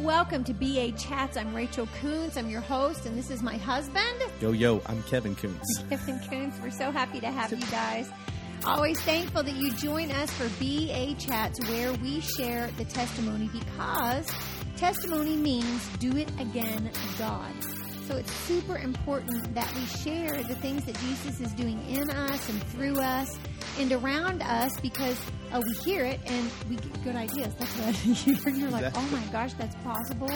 Welcome to BA Chats. I'm Rachel Coons. I'm your host, and this is my husband, Yo, yo, I'm Kevin Coons. Kevin Coons. We're so happy to have you guys. Always thankful that you join us for BA Chats, where we share the testimony because testimony means do it again, God. So it's super important that we share the things that Jesus is doing in us and through us and around us because uh, we hear it and we get good ideas. That's what you hear. You're like, oh my gosh, that's possible.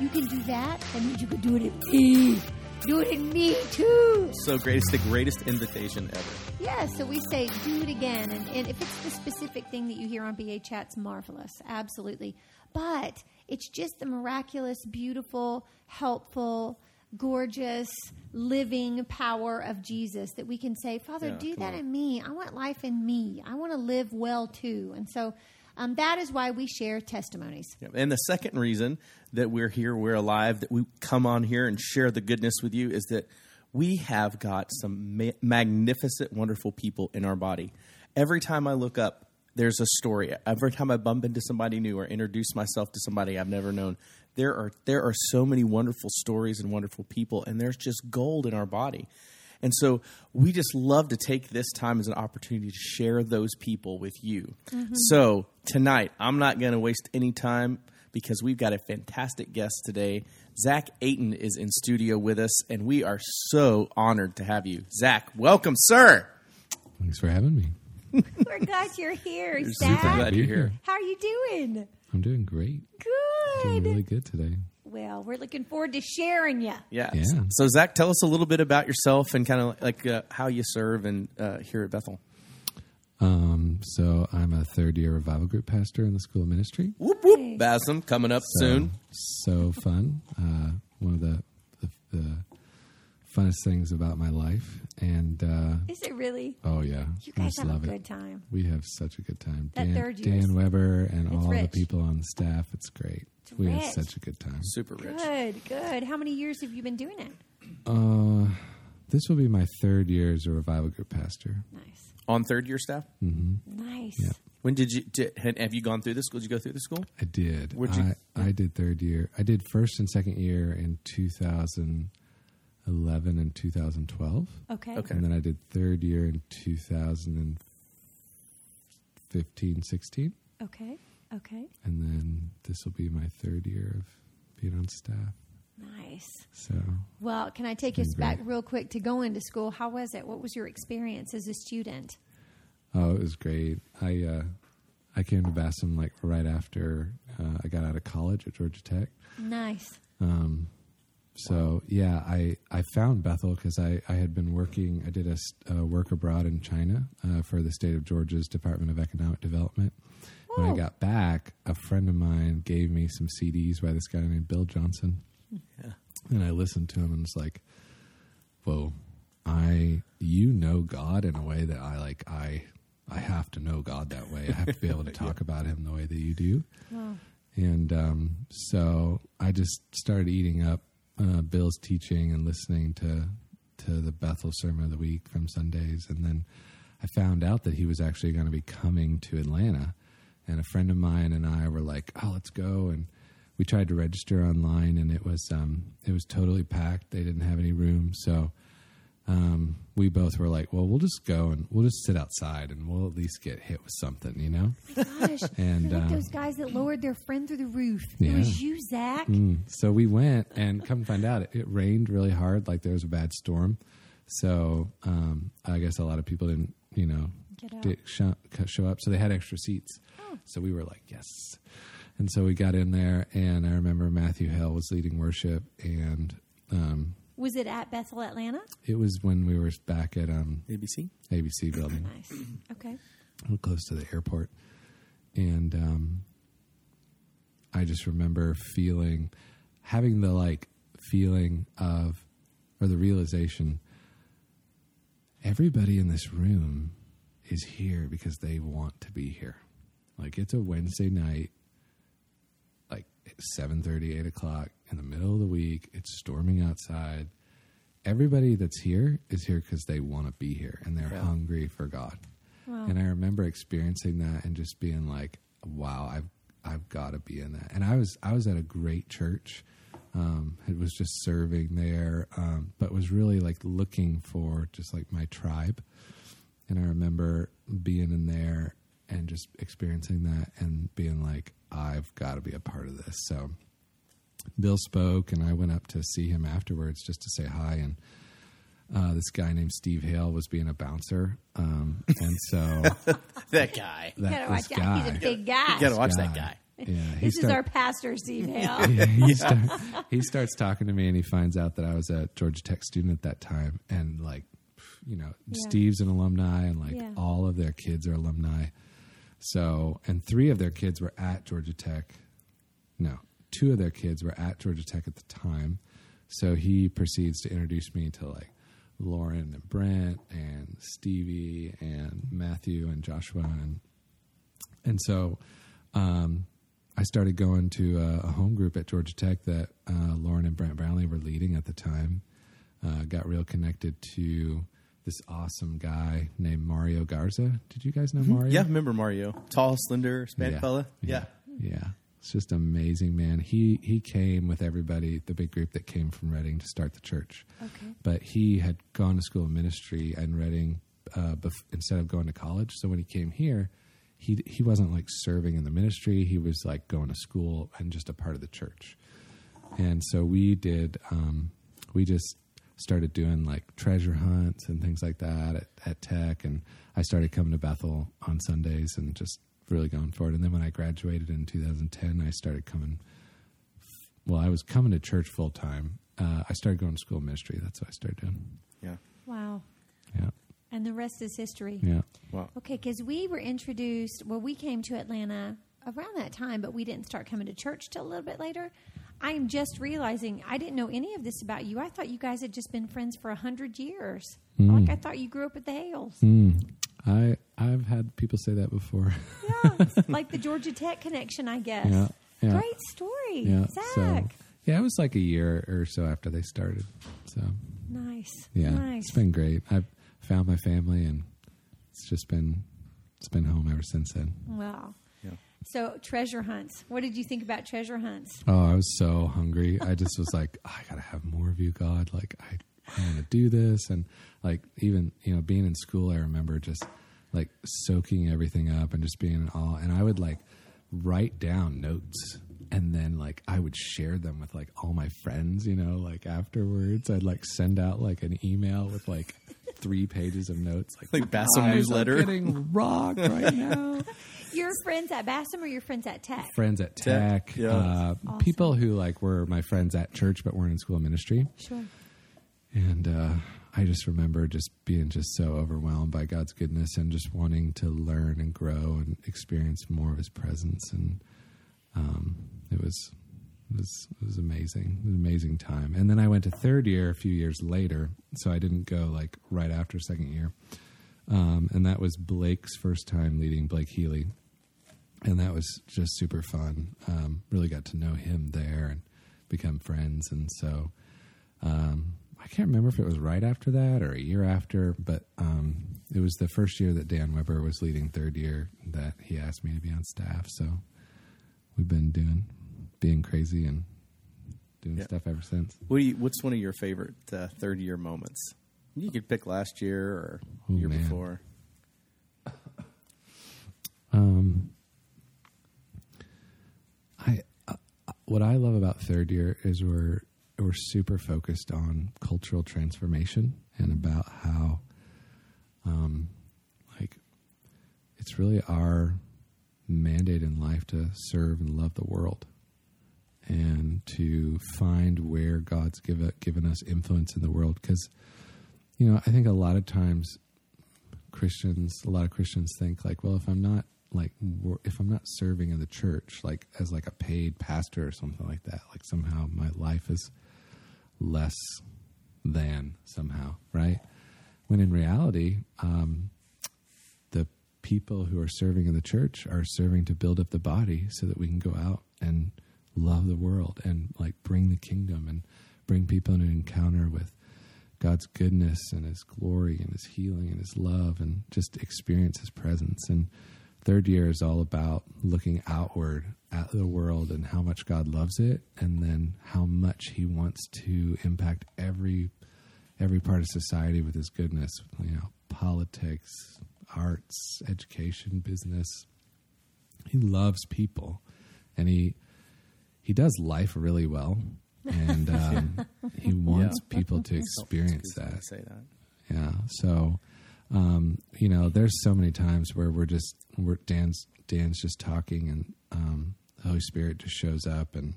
You can do that. That means you could do it in me. Do it in me too. So great. It's the greatest invitation ever. Yeah, so we say do it again. And, and if it's the specific thing that you hear on BA Chat's marvelous. Absolutely. But it's just the miraculous, beautiful, helpful, gorgeous, living power of Jesus that we can say, Father, Yeah, do that on. in me. I want life in me. I want to live well too. And so um, that is why we share testimonies. Yeah. And the second reason that we're here, we're alive, that we come on here and share the goodness with you is that we have got some ma- magnificent, wonderful people in our body. Every time I look up, there's a story. Every time I bump into somebody new or introduce myself to somebody I've never known, there are there are so many wonderful stories and wonderful people, and there's just gold in our body. And so we just love to take this time as an opportunity to share those people with you. Mm-hmm. So tonight, I'm not going to waste any time because we've got a fantastic guest today. Zach Aiton is in studio with us, and we are so honored to have you. Zach, welcome, sir. Thanks for having me. We're glad you're here, Super Zach. glad you're here. How are you doing? I'm doing great. Good. Doing really good today. Well, we're looking forward to sharing you. Yeah. Yeah. So, Zach, tell us a little bit about yourself and kind of like uh, how you serve and uh, here at Bethel. Um, so I'm a third year revival group pastor in the school of ministry. Whoop whoop, Hey. Basm coming up So, soon. So fun. Uh, one of the, the the funnest things about my life. And uh, Is it really? oh yeah, You I guys just have a love good it. time. We have such a good time. That Dan, third year's- Dan Weber and It's all rich. the people on the staff. It's great. It's we have rich. such a good time. Super rich. Good, good. How many years have you been doing it? Uh, this will be my third year as a revival group pastor. Nice, On third year staff? nice. Yeah. When did you did, have you gone through the school? Did you go through the school? I did. Where'd you- I, I did third year. I did first and second year in 2011 and 2012. Okay. Okay. And then I did third year in 2015, 16. Okay. Okay. And then this will be my third year of being on staff. Nice. So Well, can I take us back great. real quick to go into school? How was it? What was your experience as a student? Oh, it was great. I uh, I came to Bassam like right after uh, I got out of college at Georgia Tech. Nice. Um, so yeah, I I found Bethel because I I had been working. I did a, uh work abroad in China uh, for the state of Georgia's Department of Economic Development. When I got back, a friend of mine gave me some CDs by this guy named Bill Johnson, Yeah. and I listened to him and was like, "Whoa, I you know God in a way that I like I." I have to know God that way. I have to be able to talk about Him the way that you do. Wow. And um, so I just started eating up uh, Bill's teaching and listening to to the Bethel Sermon of the Week from Sundays, and then I found out that he was actually going to be coming to Atlanta. And a friend of mine and I were like, "Oh, let's go!" And we tried to register online, and it was um, it was totally packed. They didn't have any room, so um, we both were like, "Well, we'll just go and we'll just sit outside, and we'll at least get hit with something," you know. My gosh. And, like um, those guys that lowered their friend through the roof. Yeah. It was you, Zach. Mm. So we went and come find out it, it rained really hard, like there was a bad storm. So um, I guess a lot of people didn't, you know, Get out. did show, show up. So they had extra seats. Oh. So we were like, yes. And so we got in there, and I remember Matthew Hale was leading worship, and um, Was it at Bethel, Atlanta? it was when we were back at um, ABC. ABC building. Nice. Okay. real close to the airport. And um, I just remember feeling, having the like feeling of, or the realization, everybody in this room is here because they want to be here. Like it's a Wednesday night, like seven thirty, eight o'clock in the middle of the week. It's storming outside. Everybody that's here is here because they want to be here and they're Yeah. hungry for God. Wow. And I remember experiencing that and just being like, wow, I've I've got to be in that. And I was I was at a great church. Um, it was just serving there, um, but was really like looking for just like my tribe. And I remember being in there and just experiencing that and being like, I've got to be a part of this. So Bill spoke, and I went up to see him afterwards just to say hi. And uh, this guy named Steve Hale was being a bouncer, um, and so that guy. That gotta watch this out. He's a big guy. You got to watch that guy. Yeah, he this is our pastor, Steve Hale. yeah, he, start, he starts talking to me and he finds out that I was a Georgia Tech student at that time. And like, you know, Yeah. Steve's an alumni and like Yeah. all of their kids are alumni. So, and three of their kids were at Georgia Tech. No, two of their kids were at Georgia Tech at the time. So he proceeds to introduce me to like Lauren and Brent and Stevie and Matthew and Joshua and and so um, I started going to a, a home group at Georgia Tech that uh, Lauren and Brent Brownlee were leading at the time. Uh, got real connected to this awesome guy named Mario Garza. Did you guys know Mario? Yeah, remember Mario? Tall, slender, Spanish Yeah. fella. Yeah. Yeah. It's just amazing, man. He he came with everybody, the big group that came from Redding to start the church. Okay. But he had gone to school of ministry in Redding uh, bef- instead of going to college. So when he came here, he he wasn't like serving in the ministry. He was like going to school and just a part of the church. And so we did. Um, we just started doing like treasure hunts and things like that at, at Tech, and I started coming to Bethel on Sundays and just really going for it. And then when I graduated in 2010, I started coming. Well, I was coming to church full time. Uh, I started going to school ministry. That's what I started doing. Yeah. Wow. Yeah, And the rest is history. yeah. Wow. Okay, because we were introduced, well, we came to Atlanta around that time, but we didn't start coming to church till a little bit later. I am just realizing I didn't know any of this about you. I thought you guys had just been friends for a hundred years. Like I thought you grew up with the Hales. Mm. I I've had people say that before. Yeah, like the Georgia Tech connection, I guess. yeah, yeah, Great story, yeah. Zach. So yeah, it was like a year or so after they started. So nice, yeah, nice. it's been great. I've found my family, and it's just been it's been home ever since then. Wow. Yeah. So treasure hunts. What did you think about treasure hunts? Oh, I was so hungry. I just was like, oh, I gotta have more of you, God. Like I, I want to do this, and like even you know being in school, I remember just like soaking everything up and just being in awe. And I would like write down notes, and then like I would share them with like all my friends. You know, like afterwards, I'd like send out like an email with like three pages of notes, like Like Bassam newsletter." getting rocked right now. Your friends at Bassam or your friends at Tech? friends at Tech, Tech, yeah. uh, Awesome. people who like were my friends at church but weren't in school ministry, Sure. and uh, I just remember just being just so overwhelmed by God's goodness and just wanting to learn and grow and experience more of His presence, and um, it was it was it was amazing, it was an amazing time. And then I went to third year a few years later, so I didn't go like right after second year, um, and that was Blake's first time leading Blake Healy and that was just super fun. Um, really got to know him there and become friends. And so um, I can't remember if it was right after that or a year after, but um, it was the first year that Dan Weber was leading third year that he asked me to be on staff. So we've been doing being crazy and doing Yeah. stuff ever since. What you, what's one of your favorite uh, third year moments? You could pick last year or year man. before. Um, I uh, what I love about third year is we're we're super focused on cultural transformation and about how, um, like, it's really our mandate in life to serve and love the world, and to find where God's given given us influence in the world. Because, you know, I think a lot of times Christians, a lot of Christians think like, well, if I'm not like, if I'm not serving in the church, like as like a paid pastor or something like that, like somehow my life is less than somehow, right? When in reality, um, the people who are serving in the church are serving to build up the body so that we can go out and love the world and like bring the kingdom and bring people in an encounter with God's goodness and His glory and His healing and His love and just experience His presence. And third year is all about looking outward at the world and how much God loves it, and then how much He wants to impact every every part of society with His goodness. You know, politics, arts, education, business. He loves people, and he he does life really well, and um, he wants Yeah. people to experience that. Say that. Yeah. So, um, you know, there's so many times where we're just we're Dan's Dan's just talking, and um, the Holy Spirit just shows up, and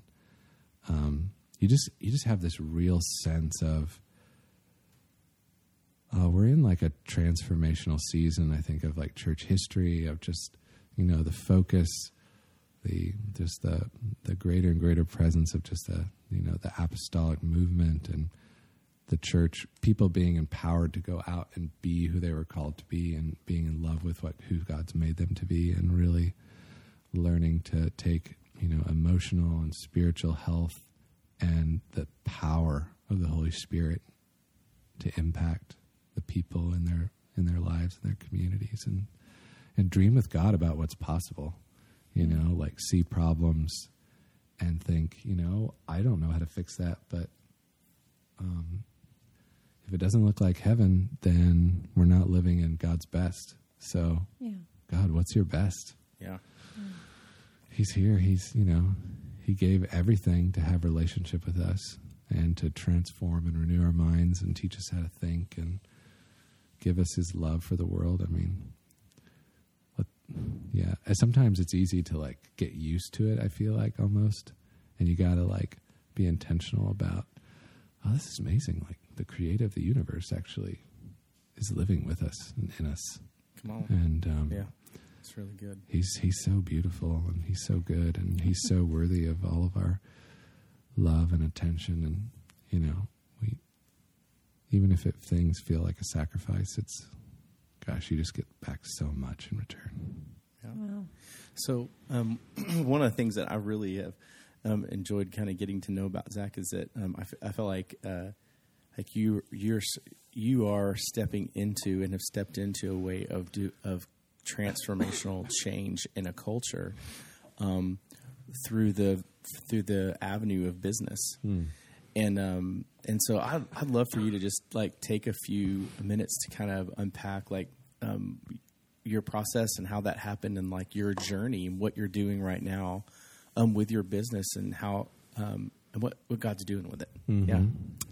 um, you just you just have this real sense of. Uh, we're in like a transformational season. I think of like church history of just you know the focus, the just the the greater and greater presence of just the you know the apostolic movement and the church, people being empowered to go out and be who they were called to be, and being in love with what who God's made them to be, and really learning to take you know emotional and spiritual health and the power of the Holy Spirit to impact the people in their in their lives and their communities, and and dream with God about what's possible. You know, like see problems and think, you know, I don't know how to fix that, but um, if it doesn't look like heaven, then we're not living in God's best. So, Yeah. God, what's your best? Yeah. Mm. He's here. He's, you know, He gave everything to have relationship with us and to transform and renew our minds and teach us how to think and give us His love for the world. I mean, what, yeah. Sometimes it's easy to like get used to it. I feel like almost, and you got to like be intentional about. Oh, this is amazing! Like the creator of the universe actually is living with us and in us, Come on. and um, Yeah. It's really good. he's he's so beautiful and he's so good and he's so worthy of all of our love and attention and you know we even if it, things feel like a sacrifice it's gosh you just get back so much in return Yeah. Wow. So, um, one of the things that I really have um, enjoyed kind of getting to know about Zach is that um, I, f- I feel like uh, like you you're you are stepping into and have stepped into a way of do, of transformational change in a culture um, through the through the avenue of business. And um, and so I'd, I'd love for you to just like take a few minutes to kind of unpack like um, your process and how that happened and like your journey and what you're doing right now um, with your business and how um, what, what God's doing with it. Yeah.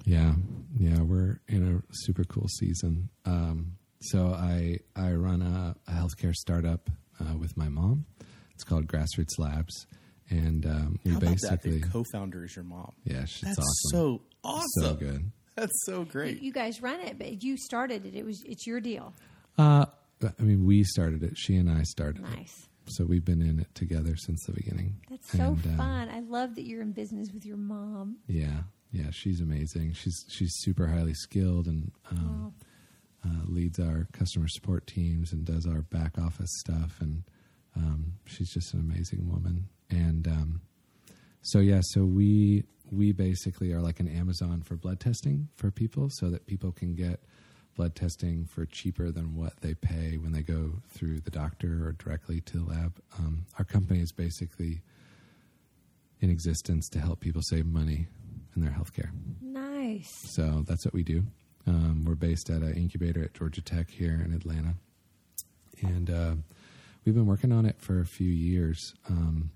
yeah yeah we're in a super cool season um, so i i run a, a healthcare startup uh, with my mom it's called grassroots labs and um, we How about that? basically The co-founder is your mom. yeah she's That's awesome so awesome. so good That's so great. You guys run it, but you started it. It was it's your deal. Uh, I mean, we started it. She and I started it. Nice. So we've been in it together since the beginning. That's so And, uh, fun. I love that you're in business with your mom. Yeah, yeah, she's amazing. She's she's super highly skilled and um, uh, leads our customer support teams and does our back office stuff. And um, she's just an amazing woman. And um, so yeah, so we we basically are like an Amazon for blood testing for people, so that people can get blood testing for cheaper than what they pay when they go through the doctor or directly to the lab. Um, our company is basically in existence to help people save money in their healthcare. Nice. So that's what we do. Um, we're based at an incubator at Georgia Tech here in Atlanta, and uh, we've been working on it for a few years. Um,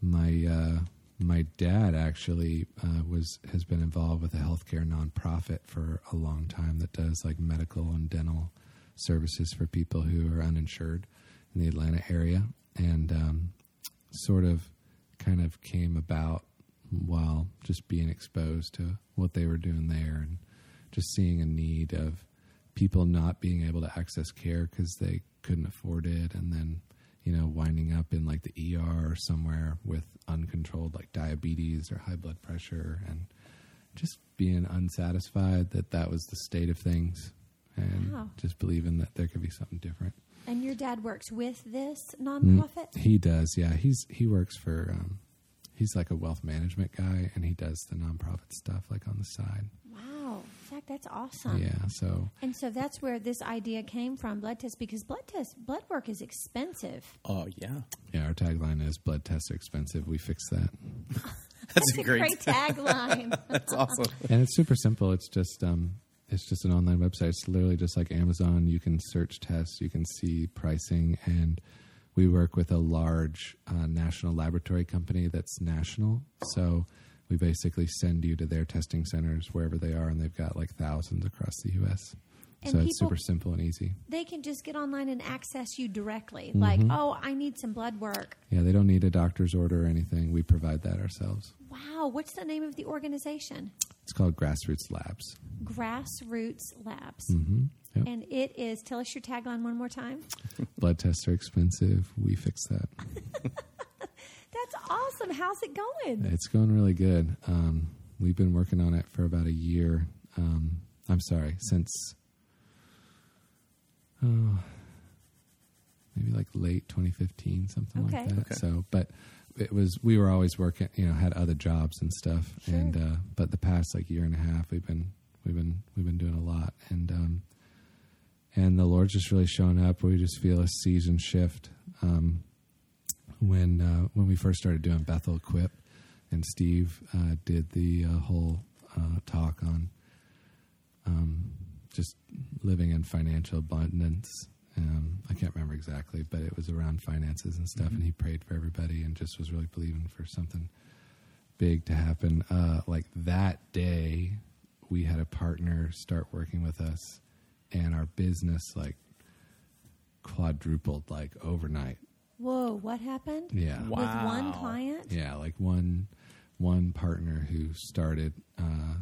my uh, my dad actually uh, was has been involved with a healthcare nonprofit for a long time that does like medical and dental services for people who are uninsured in the Atlanta area, and um, sort of kind of came about while just being exposed to what they were doing there and just seeing a need of people not being able to access care because they couldn't afford it. And then you know winding up in like the ER or somewhere with uncontrolled like diabetes or high blood pressure and just being unsatisfied that that was the state of things and Wow. just believing that there could be something different And your dad works with this Mm, nonprofit? he does, yeah. He's he works for um, he's like a wealth management guy, and he does the nonprofit stuff like on the side. Wow. Zach, That's awesome. Yeah, so And so that's where this idea came from, blood test, because blood test, blood work is expensive. Oh yeah, yeah, our tagline is "Blood tests are expensive. We fix that," that's, a great tagline. That's awesome. and it's super simple. It's just um, it's just an online website. It's literally just like Amazon. You can search tests, you can see pricing, and we work with a large uh, national laboratory company that's national. So we basically send you to their testing centers wherever they are, and they've got like thousands across the U.S. And so it's super simple and easy. they can just get online and access you directly. Mm-hmm. Like, oh, I need some blood work. Yeah, they don't need a doctor's order or anything. We provide that ourselves. Wow, what's the name of the organization? It's called Grassroots Labs. Grassroots Labs. hmm Yep. And it is, tell us your tagline one more time. Blood tests are expensive. We fix that. That's awesome. How's it going? It's going really good. Um, we've been working on it for about a year. Um, I'm sorry, since oh, maybe like late 2015, something Okay. like that. Okay. So, but it was we were always working, you know, had other jobs and stuff. Sure. And uh, but the past like year and a half, we've been we've been we've been doing a lot, and um, and the Lord's just really showing up. We just feel a season shift. Um, when uh, when we first started doing Bethel Equip, and Steve uh, did the uh, whole uh, talk on um, just living in financial abundance. Um, I can't remember exactly, but it was around finances and stuff. And he prayed for everybody and just was really believing for something big to happen. Uh, like that day, we had a partner start working with us, and our business like quadrupled like overnight. Whoa, what happened? Yeah. With one client? Yeah, like one one partner who started. Uh,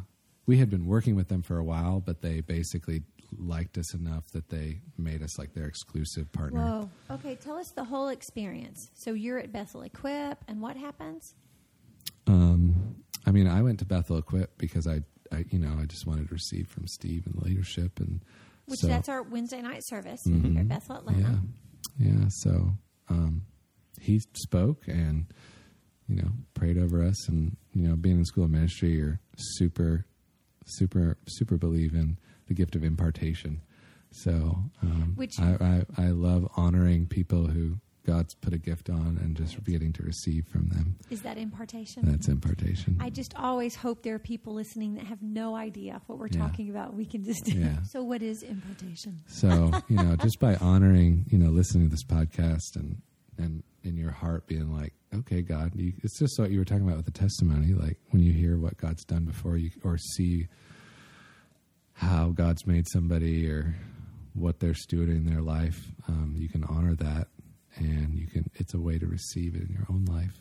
we had been working with them for a while, but they basically liked us enough that they made us like their exclusive partner. Whoa. Okay, tell us the whole experience. So you're at Bethel Equip, and what happens? Um, I mean, I went to Bethel Equip because I, I, you know, I just wanted to receive from Steve and leadership, and Which so, that's our Wednesday night service Mhm. here at Bethel Atlanta. Yeah, yeah. So um, he spoke and you know prayed over us, and you know, being in school of ministry, you're super, super, super believe in the gift of impartation. So um, Which- I, I I love honoring people who God's put a gift on and just getting to receive from them. Is that impartation? That's impartation. I just always hope there are people listening that have no idea what we're Yeah. talking about. We can just Yeah. So what is impartation? So you know, just by honoring, you know, listening to this podcast and and in your heart being like, okay, God, you, it's just what you were talking about with the testimony. Like when you hear what God's done before you, or see how God's made somebody or what they're stewarding in their life, um, you can honor that, and you can. It's a way to receive it in your own life.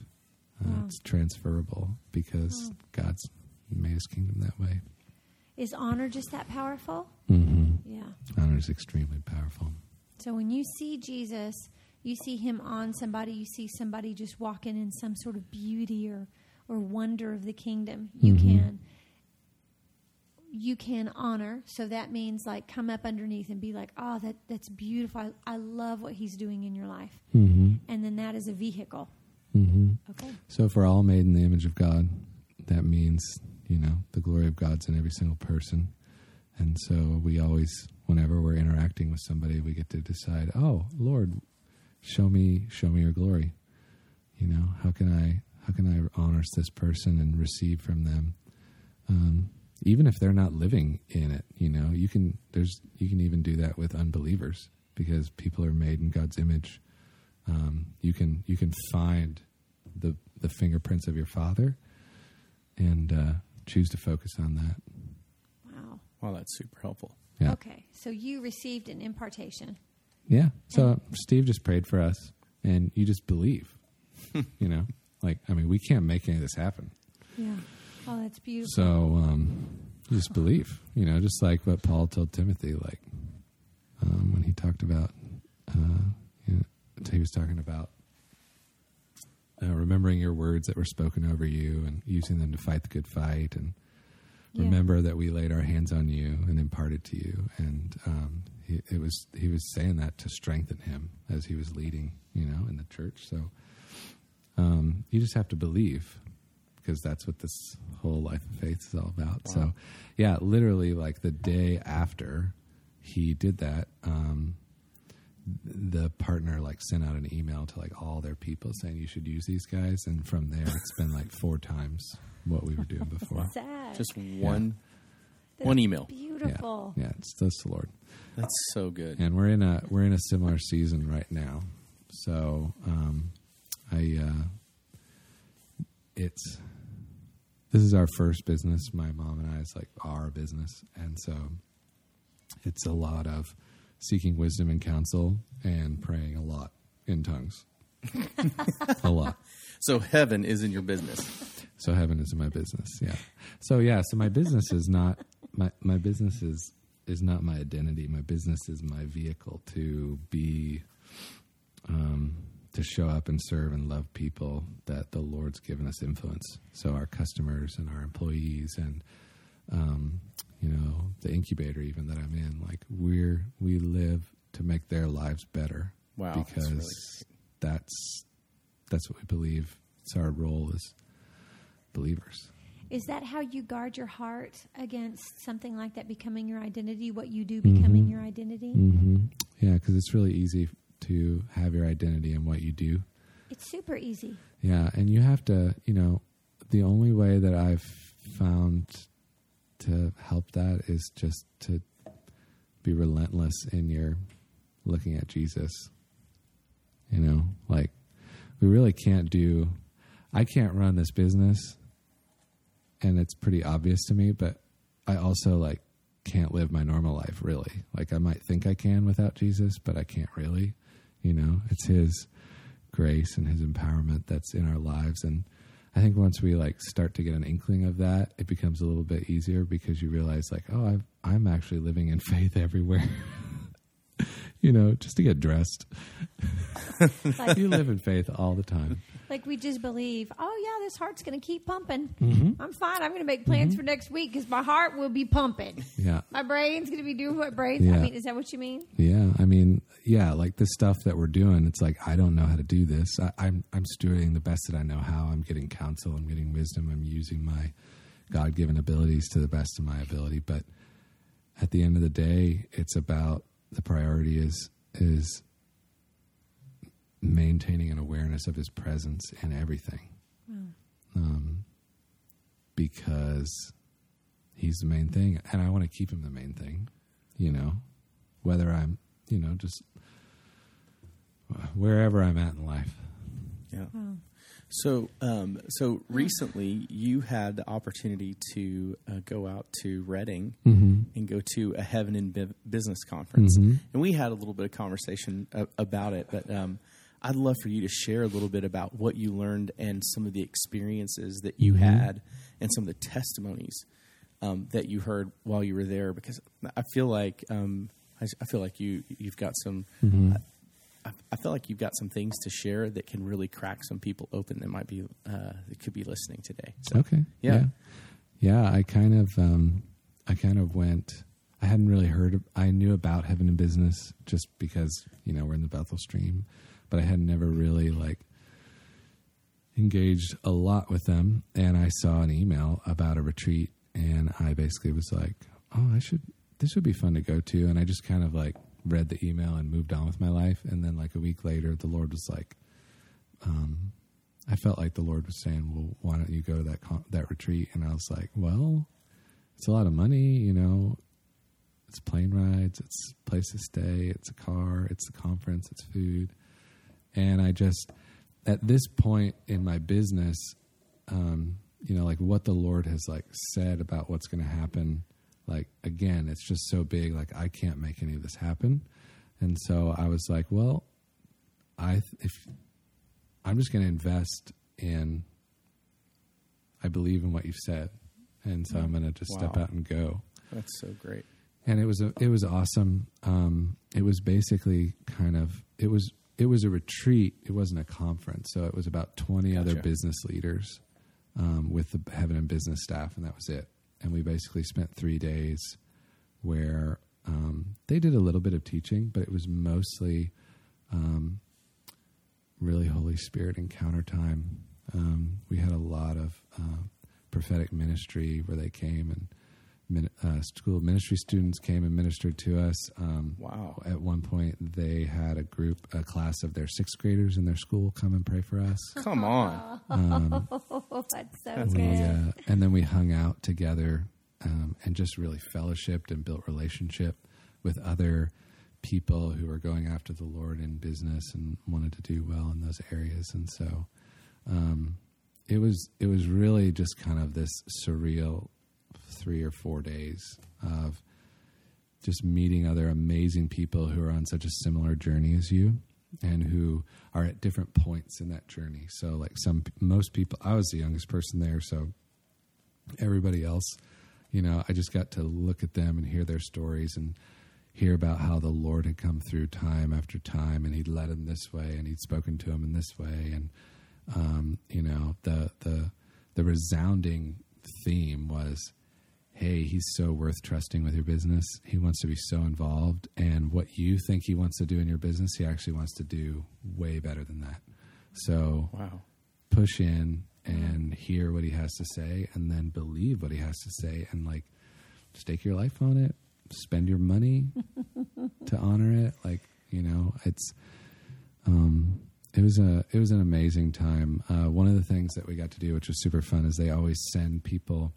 Uh, Wow. It's transferable because God's made His kingdom that way. Is honor just that powerful? Mm-hmm. Yeah. Honor is extremely powerful. So when you see Jesus, you see him on somebody, you see somebody just walking in some sort of beauty or or wonder of the kingdom. You Mhm. can you can honor. So that means like come up underneath and be like, "Oh, that that's beautiful. I, I love what he's doing in your life." hmm And then that is a vehicle. hmm Okay. So if we're all made in the image of God, that means, you know, the glory of God's in every single person. And so we always, whenever we're interacting with somebody, we get to decide, oh, Lord, show me, show me your glory. You know, how can I, how can I honor this person and receive from them? Um, even if they're not living in it, you know, you can, there's, you can even do that with unbelievers because people are made in God's image. Um, you can, you can find the the fingerprints of your father and uh, choose to focus on that. Wow. Wow, that's super helpful. Yeah. Okay. So you received an impartation. Yeah. So Steve just prayed for us, and you just believe. you know, like I mean, we can't make any of this happen. Yeah. Oh, that's beautiful. So um, just believe. You know, just like what Paul told Timothy, like um, when he talked about, uh, you know, he was talking about uh, remembering your words that were spoken over you and using them to fight the good fight and Yeah. remember that we laid our hands on you and imparted to you and um, he, it was he was saying that to strengthen him as he was leading you know in the church so um, you just have to believe because that's what this whole life of faith is all about. So, yeah, literally, like the day after he did that, um, the partner like sent out an email to like all their people saying you should use these guys, and from there it's been like four times what we were doing before. Sad. Just one That's one email. Beautiful. Yeah, it's that's the Lord, That's so good. and we're in a we're in a similar season right now. So, um, I uh, it's this is our first business. My mom and I is like our business, and so it's a lot of seeking wisdom and counsel and praying a lot in tongues, a lot. So heaven is in your business. So heaven is in my business. Yeah. So yeah. So my business is not my my business is is not my identity. My business is my vehicle to be, um, to show up and serve and love people that the Lord's given us influence. So our customers and our employees and, um, you know, the incubator even that I'm in, like we're we live to make their lives better. Wow, that's Because really that's that's what we believe. It's our role as believers. Is that how you guard your heart against something like that becoming your identity? What you do becoming Mhm. your identity? hmm Yeah, because it's really easy to have your identity in what you do. It's super easy. Yeah, and you have to, you know, the only way that I've found to help that is just to be relentless in your looking at Jesus. You know, like we really can't do I can't run this business and it's pretty obvious to me, but I also like can't live my normal life really. Like I might think I can without Jesus, but I can't really. You know, it's his grace and his empowerment that's in our lives and I think once we like start to get an inkling of that, it becomes a little bit easier because you realize like, oh, I've, I'm actually living in faith everywhere. you know, just to get dressed. Like, You live in faith all the time. like we just believe, oh, yeah, this heart's going to keep pumping. Mm-hmm. I'm fine. I'm going to make plans for next week because my heart will be pumping. Yeah. My brain's going to be doing what brains. I Yeah. mean, is that what you mean? Yeah, I mean, yeah, like this stuff that we're doing, it's like I don't know how to do this. I, I'm I'm stewarding the best that I know how. I'm getting counsel. I'm getting wisdom. I'm using my God given abilities to the best of my ability. But at the end of the day, it's about the priority is is maintaining an awareness of His presence in everything, um, because He's the main thing, and I want to keep Him the main thing. You know, whether I'm, you know, just wherever I'm at in life. Yeah. So, um, so recently you had the opportunity to uh, go out to Redding Mm-hmm. and go to a Heaven in Bu- Business conference, Mhm. and we had a little bit of conversation a- about it. But um, I'd love for you to share a little bit about what you learned and some of the experiences that you Mhm. had, and some of the testimonies um, that you heard while you were there. Because I feel like um, I, I feel like you you've got some. Mhm. I, I feel like you've got some things to share that can really crack some people open that might be uh, that could be listening today. So, Okay. Yeah. yeah. Yeah, I kind of um I kind of went I hadn't really heard of, I knew about Heaven in Business just because, you know, we're in the Bethel stream, but I had never really like engaged a lot with them and I saw an email about a retreat and I basically was like, "Oh, I should this would be fun to go to." And I just kind of like read the email and moved on with my life and then like a week later the Lord was like um I felt like the Lord was saying, "Well, why don't you go to that con- that retreat?" And I was like, "Well, it's a lot of money, you know. It's plane rides, it's place to stay, it's a car, it's the conference, it's food." And I just at this point in my business, um, you know, like what the Lord has like said about what's going to happen, like again, it's just so big like I can't make any of this happen. And so I was like, well, I if I'm just going to invest in. I believe in what you've said, and so I'm going to just step out and go. that's so great. And it was a, it was awesome. Um, it was basically kind of it was it was a retreat. It wasn't a conference, so it was about 20 other business leaders um, with the Heaven in Business staff, and that was it. And we basically spent three days where um, they did a little bit of teaching, but it was mostly um, really Holy Spirit encounter time. Um, we had a lot of uh, prophetic ministry where they came and uh, school of ministry students came and ministered to us. Um, Wow. At one point, they had a group, a class of their sixth graders in their school come and pray for us. Come on. Oh, that's so we, good. uh, and then we hung out together um, and just really fellowshipped and built relationship with other people who were going after the Lord in business and wanted to do well in those areas. And so um, it was it was really just kind of this surreal three or four days of just meeting other amazing people who are on such a similar journey as you and who are at different points in that journey. So like some most people I was the youngest person there so everybody else, you know, I just got to look at them and hear their stories and hear about how the Lord had come through time after time and he'd led them this way and he'd spoken to them in this way and um, you know, the the the resounding theme was hey, he's so worth trusting with your business. He wants to be so involved. And what you think he wants to do in your business, he actually wants to do way better than that. So Wow. push in and hear what he has to say and then believe what he has to say and like stake your life on it, spend your money to honor it. Like, you know, it's, um, it was a it was an amazing time. Uh, one of the things that we got to do, which was super fun, is they always send people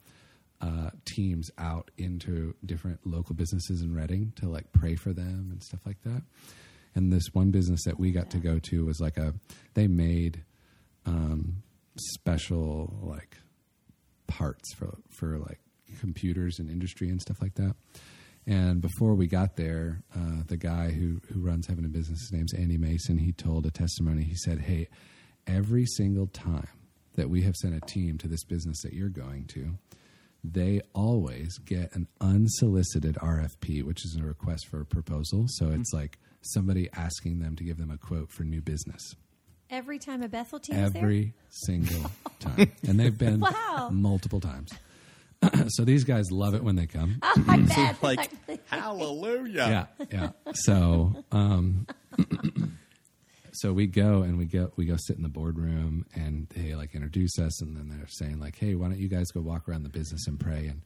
uh, teams out into different local businesses in Redding to like pray for them and stuff like that. And this one business that we got to go to was like a they made um, special like parts for for like computers and industry and stuff like that. And before we got there, uh, the guy who who runs Heaven in Business, his name's Andy Mason. He told a testimony. He said, "Hey, every single time that we have sent a team to this business that you're going to, they always get an unsolicited RFP, which is a request for a proposal. So it's like somebody asking them to give them a quote for new business Every time a Bethel team is there? every single time, and they've been Wow. multiple times. so these guys love it when they come. Oh, I bet. Like, hallelujah. yeah, yeah. So, um, so we go and we go we go sit in the boardroom, and they like introduce us, and then they're saying like, "Hey, why don't you guys go walk around the business and pray?" And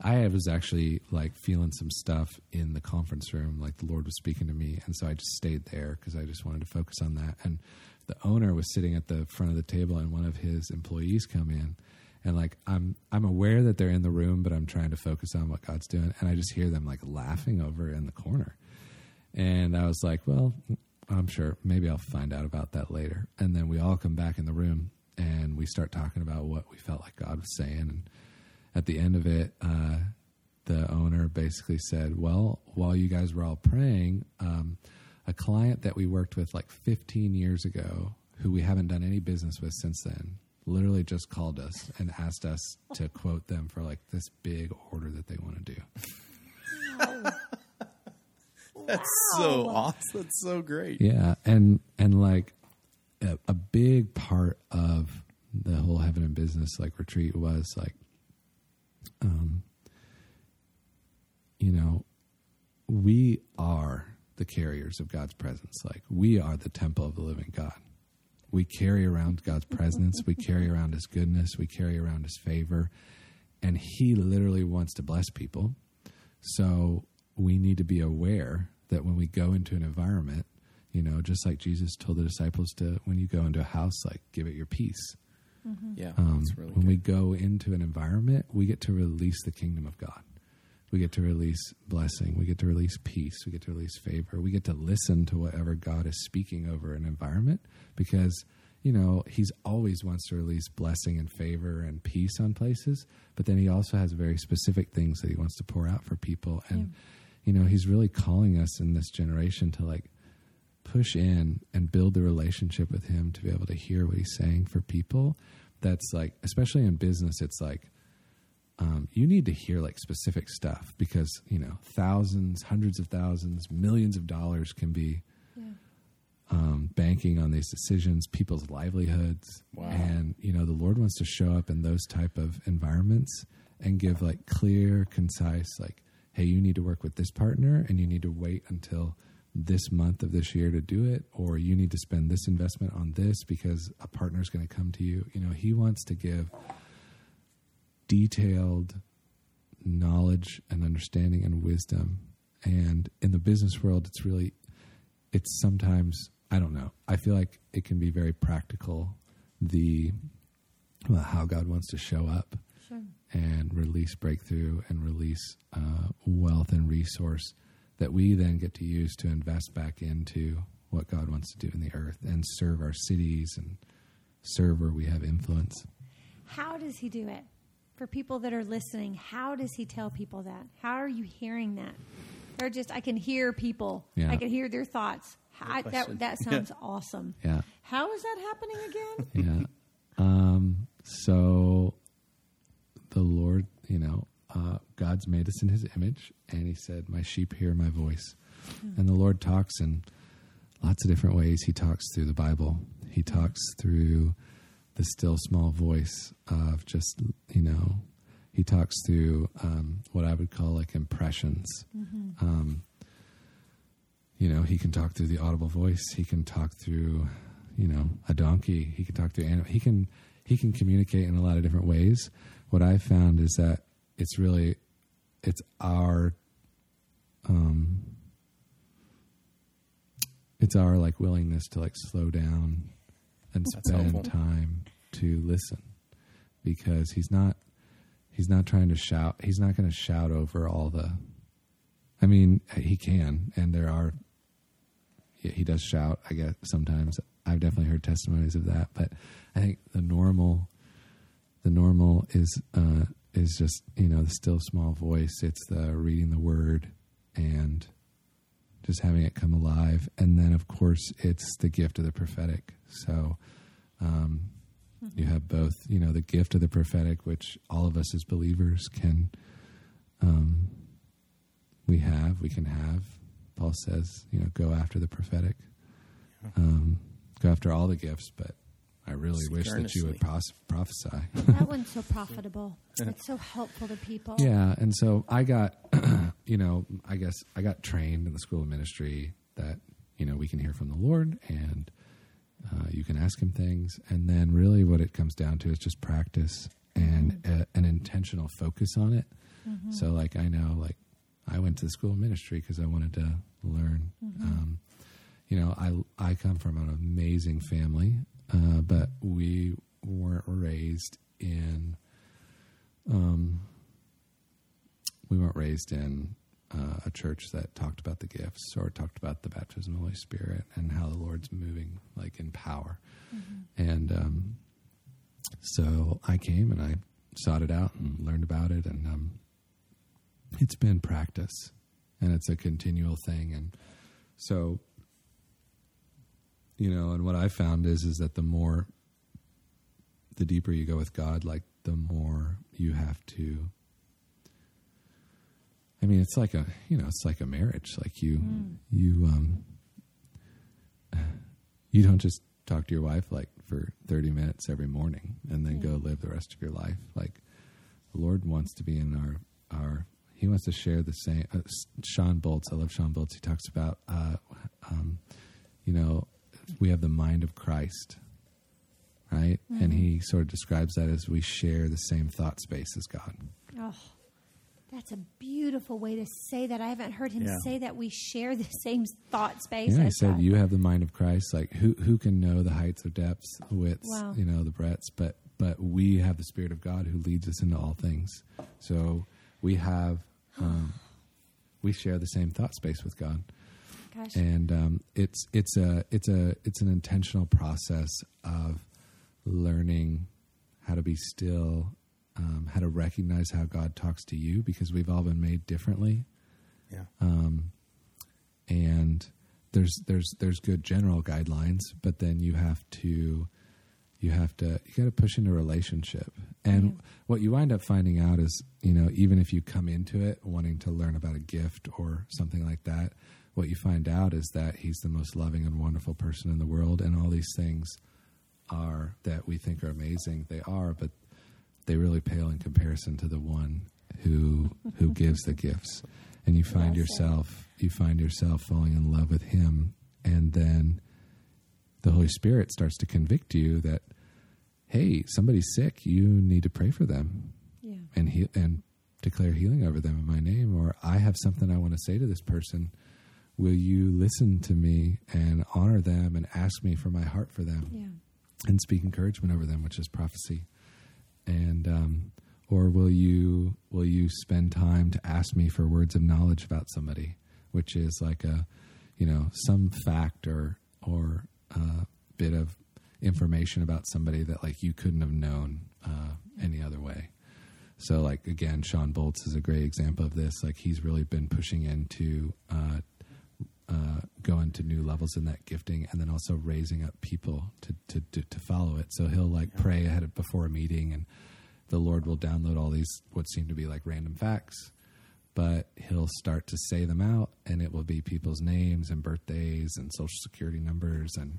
I was actually like feeling some stuff in the conference room, like the Lord was speaking to me, and so I just stayed there because I just wanted to focus on that. And the owner was sitting at the front of the table, and one of his employees come in, and like I'm I'm aware that they're in the room, but I'm trying to focus on what God's doing, and I just hear them like laughing over in the corner, and I was like, well, I'm sure maybe I'll find out about that later. And then we all come back in the room and we start talking about what we felt like God was saying. And at the end of it, uh, the owner basically said, Well, while you guys were all praying, um, a client that we worked with like 15 years ago, who we haven't done any business with since then, literally just called us and asked us to quote them for like this big order that they want to do. That's so awesome. That's so great. Yeah, and and like a, a big part of the whole heaven and business like retreat was like, um, you know, we are the carriers of God's presence. Like we are the temple of the living God. We carry around God's presence. we carry around His goodness. We carry around His favor, and He literally wants to bless people. So we need to be aware that when we go into an environment, you know, just like Jesus told the disciples to, when you go into a house, like give it your peace. Yeah, Um, that's really when good. we go into an environment, we get to release the kingdom of God. We get to release blessing. We get to release peace. We get to release favor. We get to listen to whatever God is speaking over an environment because, you know, He's always wants to release blessing and favor and peace on places, but then He also has very specific things that He wants to pour out for people. And, you know, He's really calling us in this generation to like push in and build the relationship with him to be able to hear what he's saying for people. That's like especially in business it's like um, you need to hear like specific stuff because you know thousands hundreds of thousands millions of dollars can be um, banking on these decisions people's livelihoods. Wow. and you know the lord wants to show up in those type of environments and give like clear concise like hey you need to work with this partner and you need to wait until this month of this year to do it or you need to spend this investment on this because a partner is going to come to you you know he wants to give detailed knowledge and understanding and wisdom. And in the business world, it's really, it's sometimes, I don't know, I feel like it can be very practical, the, well, how God wants to show up Sure. and release breakthrough and release uh, wealth and resource that we then get to use to invest back into what God wants to do in the earth and serve our cities and serve where we have influence. How does he do it? For people that are listening, how does he tell people that? How are you hearing that? They're just, I can hear people. Yeah. I can hear their thoughts. I, that, that sounds awesome. Yeah. How is that happening again? Yeah. um, so the Lord, you know, uh, God's made us in his image, and he said, My sheep hear my voice. And the Lord talks in lots of different ways. He talks through the Bible, he talks through the still small voice of just, you know, he talks through um, what I would call like impressions. Um, you know, he can talk through the audible voice. He can talk through, you know, a donkey. He can talk through animal. He can he can communicate in a lot of different ways. What I've found is that it's really it's our um it's our like willingness to like slow down and That's spend helpful. time to listen because he's not he's not trying to shout he's not going to shout over all the I mean, he can, and there are. He does shout. I guess sometimes. I've definitely heard testimonies of that, but I think the normal, the normal is uh, is just you know the still small voice. It's the reading the word and just having it come alive, and then of course it's the gift of the prophetic. So. Um, You have both, you know, the gift of the prophetic, which all of us as believers can um, we have, we can have. Paul says, you know, go after the prophetic, um, go after all the gifts. But I really Seek wish that you would pros- prophesy. that one's so profitable. It's so helpful to people. yeah, and so I got, you know, I guess I got trained in the school of ministry that you know we can hear from the Lord and uh, you can ask Him things, and then really what it comes down to is just practice and uh, an intentional focus on it. So, like, I know, like, I went to the school of ministry because I wanted to learn. Um, you know, I I come from an amazing family, uh, but we weren't raised in. Um, we weren't raised in uh, a church that talked about the gifts or talked about the baptism of the Holy Spirit and how the Lord's moving, like in power. And um, so I came and I sought it out and learned about it, and um, it's been practice, and it's a continual thing. And so, you know, and what I found is is that the more, the deeper you go with God, like the more you have to. I mean, it's like a you know, it's like a marriage. Like you, you, um, you don't just talk to your wife like for thirty minutes every morning and then go live the rest of your life. Like the Lord wants to be in our our. He wants to share the same. Uh, Shawn Bolz, I love Shawn Bolz. He talks about, uh, um, you know, we have the mind of Christ, right? And he sort of describes that as we share the same thought space as God. Oh, that's a beautiful way to say that. I haven't heard him Yeah. say that we share the same thought space. Yeah, he said God. you have the mind of Christ. Like who who can know the heights or depths, the widths, Wow. you know, the breadths, but but we have the Spirit of God who leads us into all things. So we have um, we share the same thought space with God, Gosh, and um, it's it's a it's a it's an intentional process of learning how to be still, um, how to recognize how God talks to you, because we've all been made differently Yeah. um, and there's there's there's good general guidelines, but then you have to you have to you got to push into a relationship. And Yeah. what you wind up finding out is, you know, even if you come into it wanting to learn about a gift or something like that, what you find out is that he's the most loving and wonderful person in the world, and all these things are that we think are amazing. They are, but they really pale in comparison to the one who who gives the gifts. And you find said. yourself you find yourself falling in love with him and then the Holy Spirit starts to convict you that hey, somebody's sick, you need to pray for them. yeah, and he and declare healing over them in my name, or I have something I want to say to this person. Will you listen to me and honor them and ask me for my heart for them Yeah. and speak encouragement over them, which is prophecy? And um, or will you will you spend time to ask me for words of knowledge about somebody, which is like a you know some fact or or uh, bit of information about somebody that like you couldn't have known uh, any other way. So like again, Shawn Bolz is a great example of this. Like he's really been pushing into uh, uh, going to new levels in that gifting, and then also raising up people to to to, to follow it. So he'll like pray ahead of before a meeting, and the Lord will download all these what seem to be like random facts, but he'll start to say them out, and it will be people's names and birthdays and social security numbers and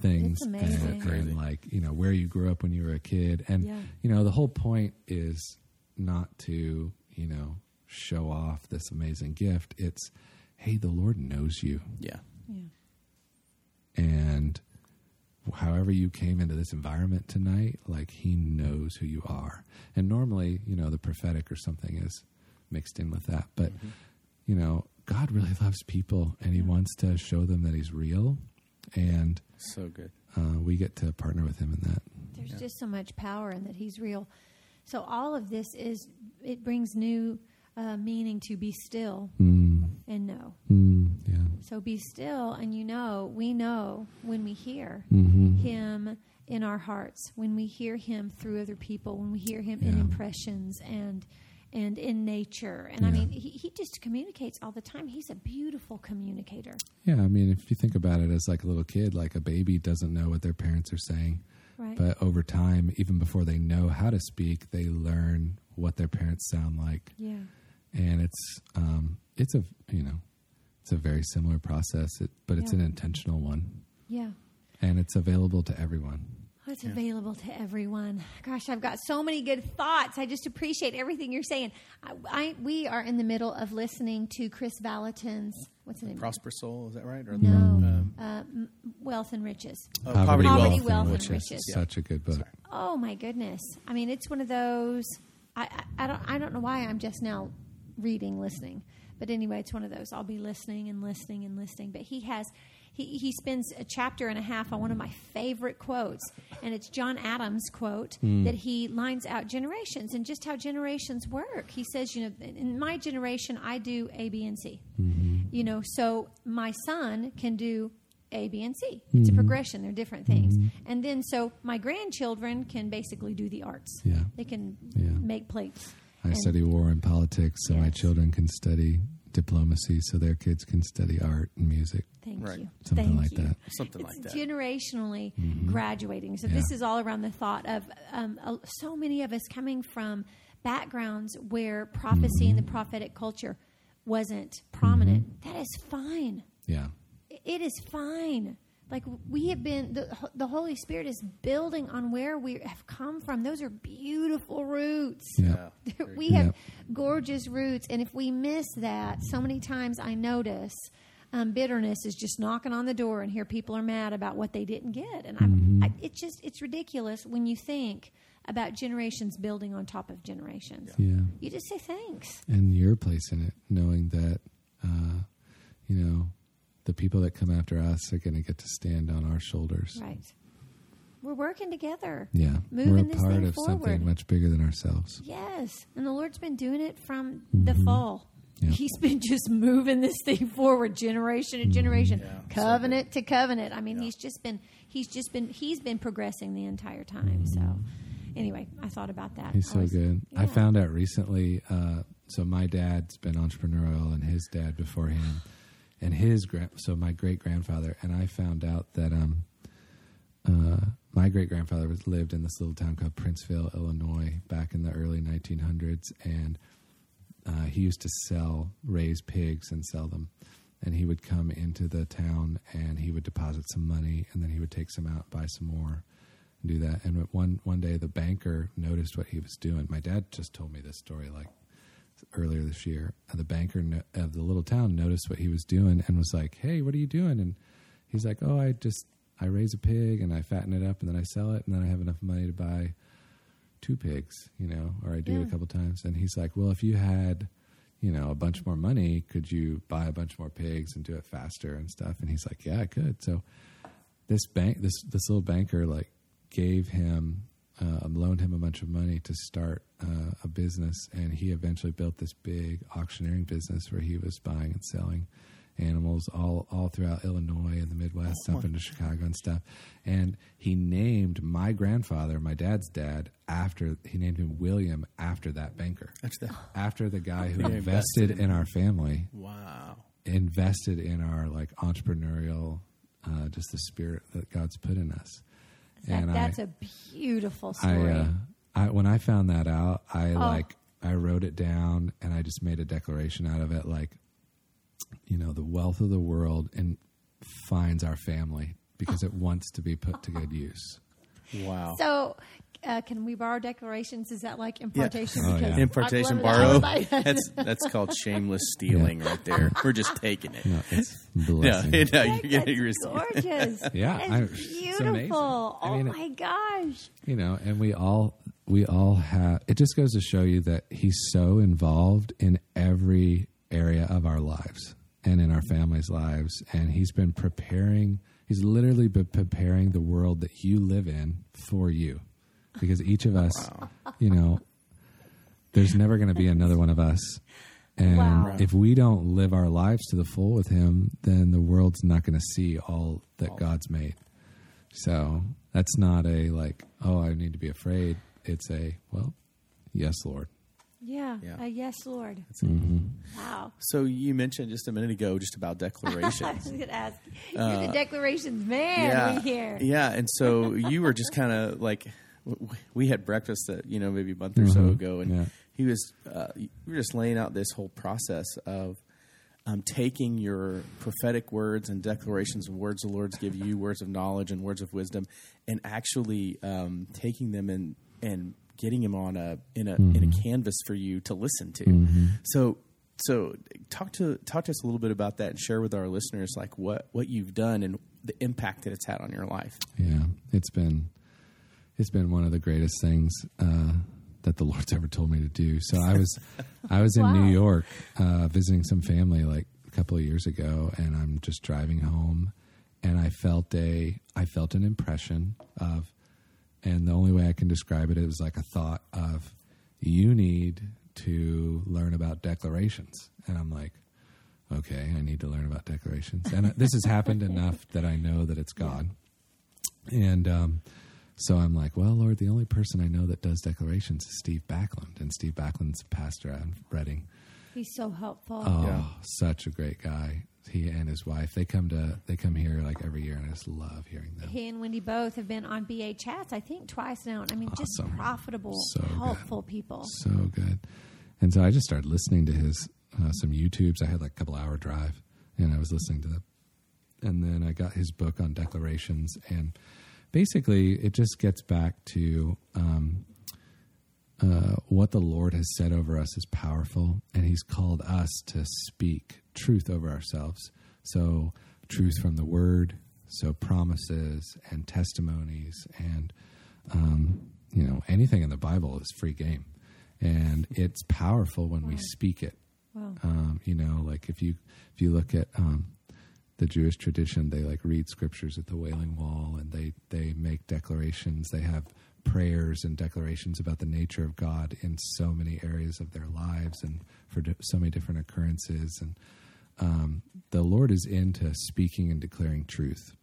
things, it's amazing. and, and like you know where you grew up when you were a kid, and Yeah. you know the whole point is not to you know show off this amazing gift. It's hey, the Lord knows you Yeah. Yeah. and however you came into this environment tonight like he knows who you are and normally you know the prophetic or something is mixed in with that but you know god really loves people and he wants to show them that he's real and So good. uh, we get to partner with him in that There's Yeah. just so much power in that he's real. So all of this is it brings new uh, meaning to be still mm, and know. mm, yeah So be still, and you know, we know when we hear mm-hmm. him in our hearts, when we hear him through other people, when we hear him in impressions and and in nature. And I mean, he, he just communicates all the time. He's a beautiful communicator. yeah i mean if you think about it as like a little kid like a baby doesn't know what their parents are saying Right. but over time even before they know how to speak they learn what their parents sound like yeah. And it's um, it's a you know it's a very similar process, it, but it's Yeah. an intentional one, Yeah. and it's available to everyone. Oh, It's available to everyone. Gosh, I've got so many good thoughts. I just appreciate everything you're saying. I, I we are in the middle of listening to Kris Vallotton's what's the name? Prosper Soul, is that right? Or No, Um, uh, Wealth and Riches. oh, Poverty, Poverty, Wealth, Wealth, and and Riches. Riches. Such a good book. Sorry. Oh my goodness! I mean, it's one of those. I, I I don't I don't know why I'm just now reading, listening. But anyway, it's one of those. I'll be listening and listening and listening. But he has he he spends a chapter and a half on one of my favorite quotes, and it's John Adams' quote hmm. that he lines out generations and just how generations work. He says, you know, in my generation, I do A, B, and C. Mm-hmm. You know, so my son can do a, B, and C. It's a mm-hmm. progression. They're different things. Mm-hmm. And then so my grandchildren can basically do the arts. Yeah. They can Yeah. make plates. I study war and politics, so my children can study diplomacy, so their kids can study art and music. Thank Right. you. Something Thank like you. that. Something It's like that. generationally graduating. So Yeah. this is all around the thought of um, uh, so many of us coming from backgrounds where prophecy and the prophetic culture wasn't prominent. That is fine. Yeah. it is fine. Like we have been, the, the Holy Spirit is building on where we have come from. Those are beautiful roots. Yeah. we have Yep. gorgeous roots, and if we miss that, so many times I notice um, bitterness is just knocking on the door, and here people are mad about what they didn't get, and I'm, I, it's just it's ridiculous when you think about generations building on top of generations. Yeah. You just say thanks. And your place in it, knowing that, uh, you know, the people that come after us are going to get to stand on our shoulders. Right. We're working together. Yeah. Moving We're a this part thing of something much bigger than ourselves. Yes, and the Lord's been doing it from the mm-hmm. fall. Yeah. He's been just moving this thing forward, generation to mm-hmm. generation, Yeah, so covenant to covenant. I mean, he's just been he's just been he's been progressing the entire time. Mm-hmm. So, anyway, I thought about that. He's I so was- good. I found out recently. Uh, so my dad's been entrepreneurial, and his dad before him, and his grand. So my great grandfather, and I found out that um, uh, my great grandfather was lived in this little town called Princeville, Illinois, back in the early 1900s, and uh, he used to sell raise pigs and sell them. And he would come into the town and he would deposit some money, and then he would take some out, buy some more, and do that. And one one day, the banker noticed what he was doing. My dad just told me this story like earlier this year. Uh, The banker no- of the little town noticed what he was doing and was like, "Hey, what are you doing?" And he's like, "Oh, I just I raise a pig and I fatten it up and then I sell it and then I have enough money to buy two pigs, you know, or I do it a couple times. And he's like, well, if you had, you know, a bunch more money, could you buy a bunch more pigs and do it faster and stuff? And he's like, yeah, I could. So this bank, this this little banker, like gave him, uh, loaned him a bunch of money to start uh, a business, and he eventually built this big auctioneering business where he was buying and selling animals all all throughout Illinois and the Midwest, up into Chicago and stuff. And he named my grandfather, my dad's dad, after he named him William after that banker, That's the, after the guy who invested invested in our family wow. invested in our like entrepreneurial, uh, just the spirit that God's put in us. That, and that's I, a beautiful I, story. uh, I, when I found that out, I Oh. like, I wrote it down and I just made a declaration out of it. Like, you know, the wealth of the world and finds our family because it wants to be put to good use. Wow. so, uh, can we borrow declarations? Is that like impartation? Oh, yeah. Impartation borrow. that. that's that's called shameless stealing right there. We're just taking it. No, it's Yeah, blessing. yeah, That's you're getting received. gorgeous. Yeah, That's I- it's amazing. beautiful. I mean, oh my gosh. you know and we all we all have it just goes to show you that he's so involved in every area of our lives and in our families lives and he's been preparing he's literally been preparing the world that you live in for you because each of us you know there's never going to be another one of us and Wow. if we don't live our lives to the full with him then the world's not going to see all that god's made so that's not a like, oh, I need to be afraid. It's a, well, yes, Lord. Yeah. Yeah. Uh, yes, Lord. Mm-hmm. Wow. So you mentioned just a minute ago just about declarations. I declarations. was going to ask. You're the declarations man. Uh, yeah, We hear. yeah, and so you were just kind of like w- w- we had breakfast that you know maybe a month or so Mhm. ago, and Yeah. he was uh, you were just laying out this whole process of um, taking your prophetic words and declarations and words the Lord's give you, words of knowledge and words of wisdom, and actually um, taking them and and getting him on a in a in a canvas for you to listen to. So so talk to talk to us a little bit about that and share with our listeners like what what you've done and the impact that it's had on your life. Yeah. It's been, it's been one of the greatest things, uh, that the Lord's ever told me to do. So I was, I was in Wow. New York, uh, visiting some family like a couple of years ago and I'm just driving home and I felt a, I felt an impression of, and the only way I can describe it is like a thought of you need to learn about declarations. And I'm like, okay, I need to learn about declarations. And uh, this has happened enough that I know that it's God. And um, so I'm like, well, Lord, the only person I know that does declarations is Steve Backlund. And Steve Backlund's a pastor out in Redding. He's so helpful. Oh, Yeah. such a great guy. He and his wife, they come to they come here like every year, and I just love hearing them. He and Wendy both have been on BA chats, I think, twice now. I mean, just profitable, So good. helpful people. So good. And so I just started listening to his uh, some YouTubes. I had like a couple hour drive, and I was listening to them. And then I got his book on declarations, and basically it just gets back to um, uh, what the Lord has said over us is powerful, and He's called us to speak truth over ourselves. So truth from the Word, so promises and testimonies, and um, you know anything in the Bible is free game, and it's powerful when we speak it. Wow. Um, you know, like if you if you look at um, the Jewish tradition, they like read scriptures at the Wailing Wall, and they they make declarations. They have prayers and declarations about the nature of God in so many areas of their lives and for so many different occurrences. And um, the Lord is into speaking and declaring truth.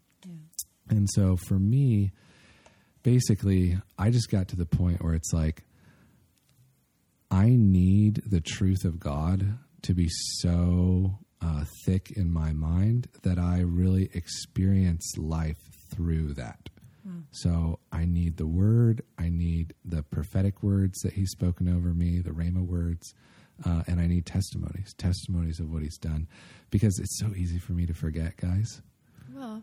And so for me, basically, I just got to the point where it's like, I need the truth of God to be so uh, thick in my mind that I really experience life through that. So I need the word, I need the prophetic words that He's spoken over me, the Rhema words, uh, and I need testimonies, testimonies of what He's done, because it's so easy for me to forget, guys. Well,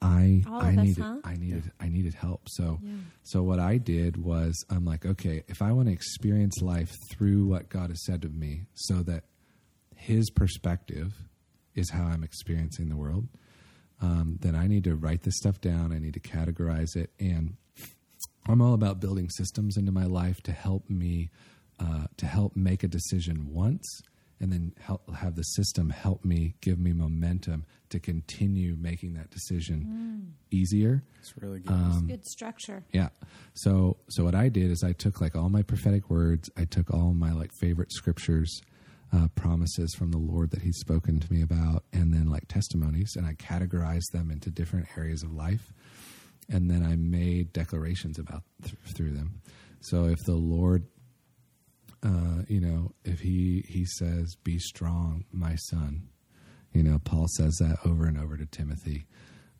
I All of I us, needed huh? I needed I needed help. So Yeah. so what I did was I'm like, okay, if I want to experience life through what God has said to me, so that His perspective is how I'm experiencing the world, um, then I need to write this stuff down. I need to categorize it, and I'm all about building systems into my life to help me uh, to help make a decision once and then help have the system help me give me momentum to continue making that decision easier. It's really good. Um, Good structure. Yeah. So so what I did is I took like all my prophetic words, I took all my like favorite scriptures, uh, promises from the Lord that He's spoken to me about, and then like testimonies, and I categorized them into different areas of life, and then I made declarations about th- through them. So if the Lord, uh, you know, if He He says, "Be strong, my son," you know, Paul says that over and over to Timothy.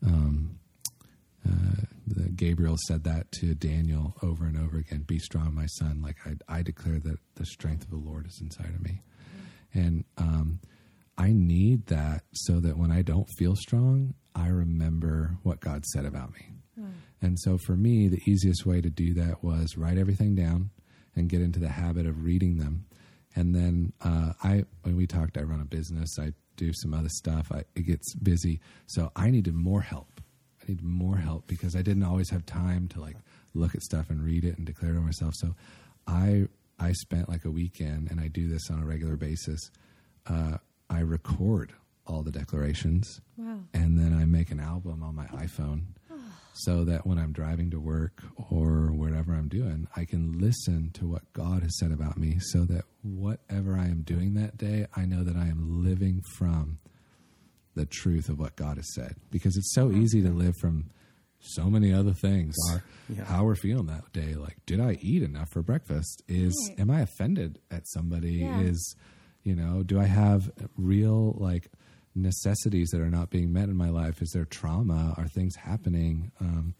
Um, uh, the, Gabriel said that to Daniel over and over again. Be strong, my son. Like I, I declare that the strength of the Lord is inside of me, and um, I need that so that when I don't feel strong, I remember what God said about me. And so for me, the easiest way to do that was write everything down and get into the habit of reading them. And then uh, I, when we talked, I run a business. I do some other stuff. I, it gets busy, so I needed more help. I needed more help because I didn't always have time to like look at stuff and read it and declare to myself. So I I spent like a weekend, and I do this on a regular basis. Uh, I record all the declarations, Wow. and then I make an album on my iPhone so that when I'm driving to work or wherever I'm doing, I can listen to what God has said about me so that whatever I am doing that day, I know that I am living from the truth of what God has said. Because it's so easy to live from so many other things. Our, Yeah. How we're feeling that day. Like, did I eat enough for breakfast? Is Right. am I offended at somebody? Yeah. Is you know, do I have real like necessities that are not being met in my life? Is there trauma? Are things happening? Um,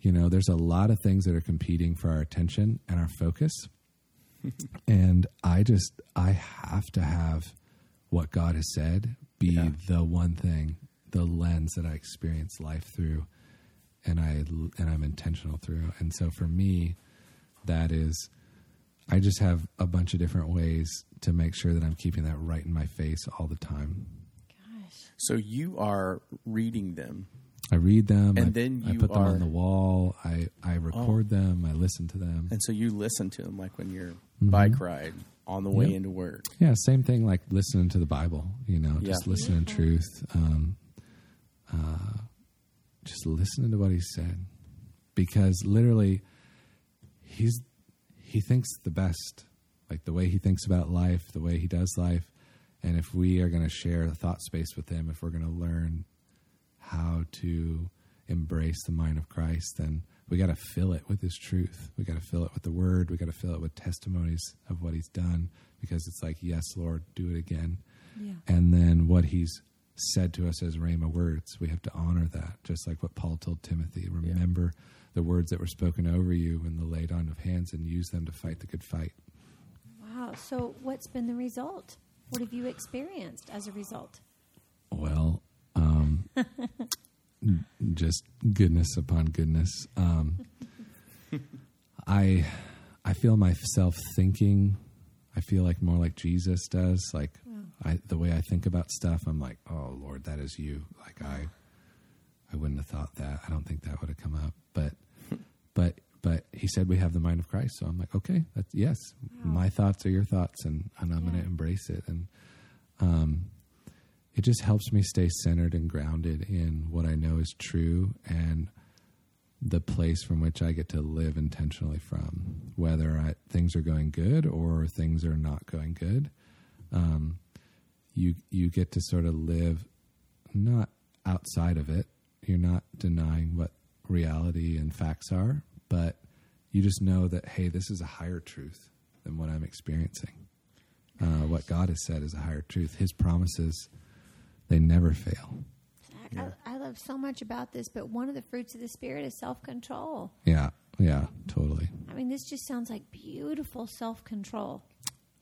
you know, there's a lot of things that are competing for our attention and our focus. and I just, I have to have what God has said be Yeah. the one thing, the lens that I experience life through, and I and I'm intentional through. And so for me, that is, I just have a bunch of different ways to make sure that I'm keeping that right in my face all the time. So you are reading them. I read them, And I, then I you put them are- Oh. on the wall. I I record them. I listen to them. And so you listen to them like when you're bike ride on the way Mm-hmm. Yep. into work. Yeah, same thing like listening to the Bible, you know, just Yeah. listening to truth. Um, uh, just listening to what he said. Because literally he's he thinks the best. Like the way he thinks about life, the way he does life. And if we are going to share the thought space with him, if we're going to learn how to embrace the mind of Christ, then we got to fill it with His truth. We got to fill it with the Word. We got to fill it with testimonies of what He's done, because it's like, yes, Lord, do it again. Yeah. And then what He's said to us as Rhema words, we have to honor that, just like what Paul told Timothy. Remember the words that were spoken over you in the laid on of hands, and use them to fight the good fight. Wow. So, what's been the result? What have you experienced as a result? Well, um, just goodness upon goodness. Um, I I feel myself thinking. I feel like more like Jesus does. Like I, the way I think about stuff, I'm like, oh Lord, that is you. Like I, I wouldn't have thought that. I don't think that would have come up. But, but, but He said we have the mind of Christ. So I'm like, okay, that's yes. My thoughts are your thoughts, and and I'm going to embrace it. And um, it just helps me stay centered and grounded in what I know is true and the place from which I get to live intentionally from, whether I, things are going good or things are not going good. Um, you you get to sort of live not outside of it. You're not denying what reality and facts are, but you just know that hey, this is a higher truth than what I'm experiencing. Uh, what God has said is a higher truth. His promises, they never fail. Zach, I, I love so much about this, but one of the fruits of the Spirit is self control. Yeah, yeah, totally. I mean, this just sounds like beautiful self control.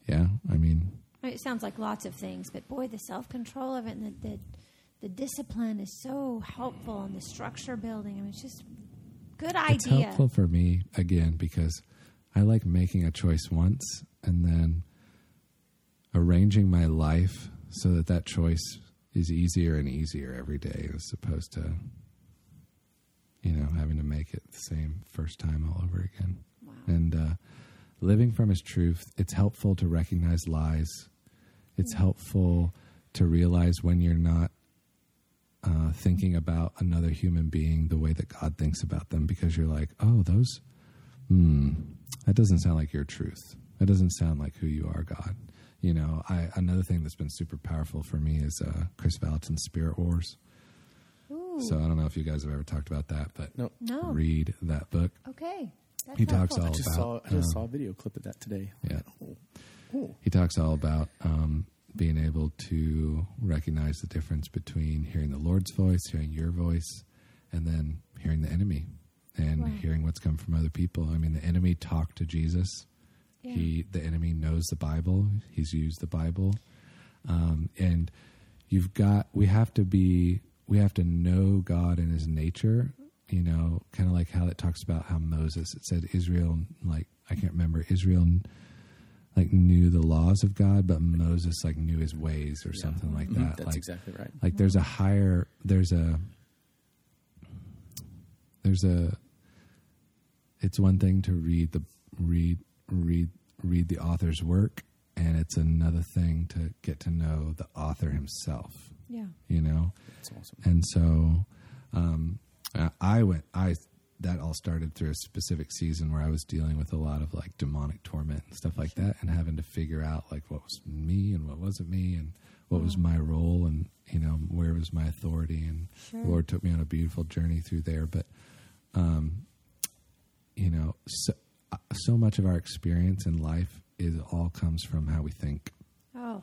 Yeah, I mean, I mean, it sounds like lots of things, but boy, the self control of it and the, the, the discipline is so helpful and the structure building. I mean, it's just good it's helpful for me again because I like making a choice once and then arranging my life so that that choice is easier and easier every day as opposed to you know, having to make it the same first time all over again. Wow. And uh, living from His truth, it's helpful to recognize lies. It's helpful to realize when you're not uh, thinking about another human being the way that God thinks about them because you're like, oh, those, hmm, that doesn't sound like your truth. That doesn't sound like who you are, God. You know, I another thing that's been super powerful for me is uh, Kris Vallotton's Spirit Wars. Ooh. So I don't know if you guys have ever talked about that, but No. no. read that book. Okay. That's He talks helpful. all I just about, saw I just um, saw a video clip of that today. Yeah. Oh. Oh. He talks all about um, being able to recognize the difference between hearing the Lord's voice, hearing your voice, and then hearing the enemy and Right. hearing what's come from other people. I mean, the enemy talked to Jesus. Yeah. He, the enemy, knows the Bible. He's used the Bible, um, and you've got. We have to be. We have to know God and His nature. You know, kind of like how it talks about how Moses. It said Israel, like I can't remember Israel like knew the laws of God, but Moses like knew his ways or Yeah. something like Mhm. that. That's like exactly right. like there's a higher there's a there's a it's one thing to read the read read read the author's work and it's another thing to get to know the author himself Yeah. you know That's awesome. and so um, I- I went, I that all started through a specific season where I was dealing with a lot of like demonic torment and stuff like that, and having to figure out like what was me and what wasn't me, and what was my role, and you know where was my authority, and Sure. the Lord took me on a beautiful journey through there. But, um, you know, so, uh, so much of our experience in life is all comes from how we think, Oh,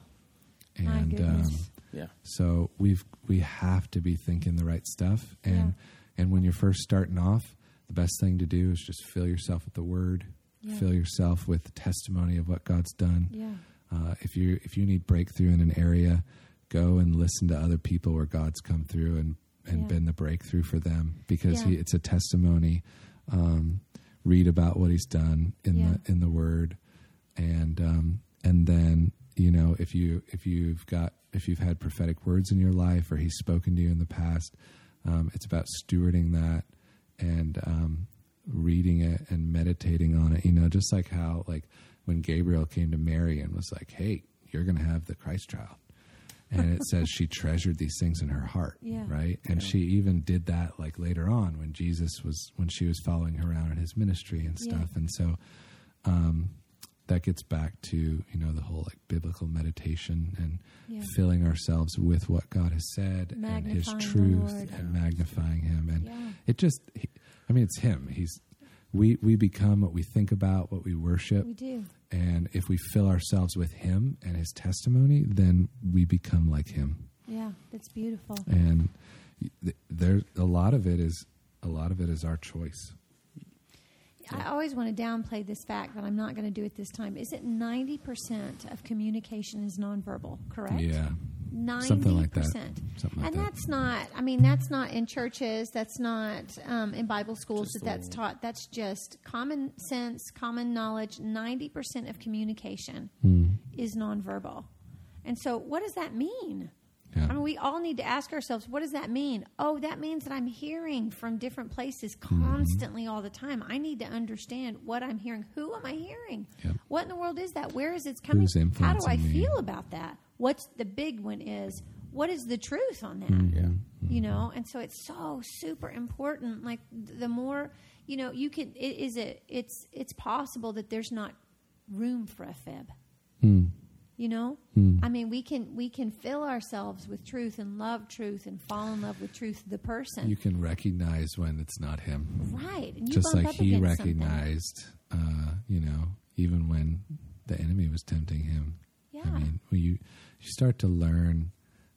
and my um, goodness. Yeah. so we've we have to be thinking the right stuff, and Yeah. and when you're first starting off, the best thing to do is just fill yourself with the Word, Yeah. fill yourself with the testimony of what God's done. yeah. Uh, if you if you need breakthrough in an area, go and listen to other people where God's come through and and Yeah. been the breakthrough for them because he, it's a testimony. Um, read about what He's done in the in the Word, and um, and then you know if you if you've got if you've had prophetic words in your life or He's spoken to you in the past, um, it's about stewarding that and um, reading it and meditating on it. You know, just like how like when Gabriel came to Mary and was like, "Hey, you're going to have the Christ child," and it says she treasured these things in her heart, Yeah. right? And she even did that like later on when Jesus was when she was following her around in his ministry and Yeah. stuff. And so um, that gets back to you know the whole like biblical meditation and Yeah. filling ourselves with what God has said and His truth and magnifying Him. And Yeah. it just, I mean, it's Him. He's we we become what we think about, what we worship, We do. and if we fill ourselves with Him and His testimony, then we become like Him. Yeah. That's beautiful. And th- there, a lot of it is a lot of it is our choice. I always want to downplay this fact, but I'm not going to do it this time. Is it 90% of communication is nonverbal, correct? Yeah, 90%. Something like that. Something like and that. that's not, I mean, that's not in churches, that's not um, in Bible schools Just that that's the- taught. That's just common sense, common knowledge. 90% of communication Hmm. is nonverbal. And so, what does that mean? Yeah. I mean, we all need to ask ourselves, what does that mean? Oh, that means that I'm hearing from different places Mm-hmm. constantly all the time. I need to understand what I'm hearing. Who am I hearing? Yep. What in the world is that? Where is it coming? Who's How do I me? feel about that? What's the big one is what is the truth on that? Mm-hmm. Yeah. You know, and so it's so super important. Like the more, you know, you can it is it it's it's possible that there's not room for a fib. Hmm. You know? Hmm. I mean, we can we can fill ourselves with truth and love truth and fall in love with truth the person. You can recognize when it's not him. right. Just like he recognized, uh, you know, even when the enemy was tempting him. Yeah. I mean, when you you start to learn,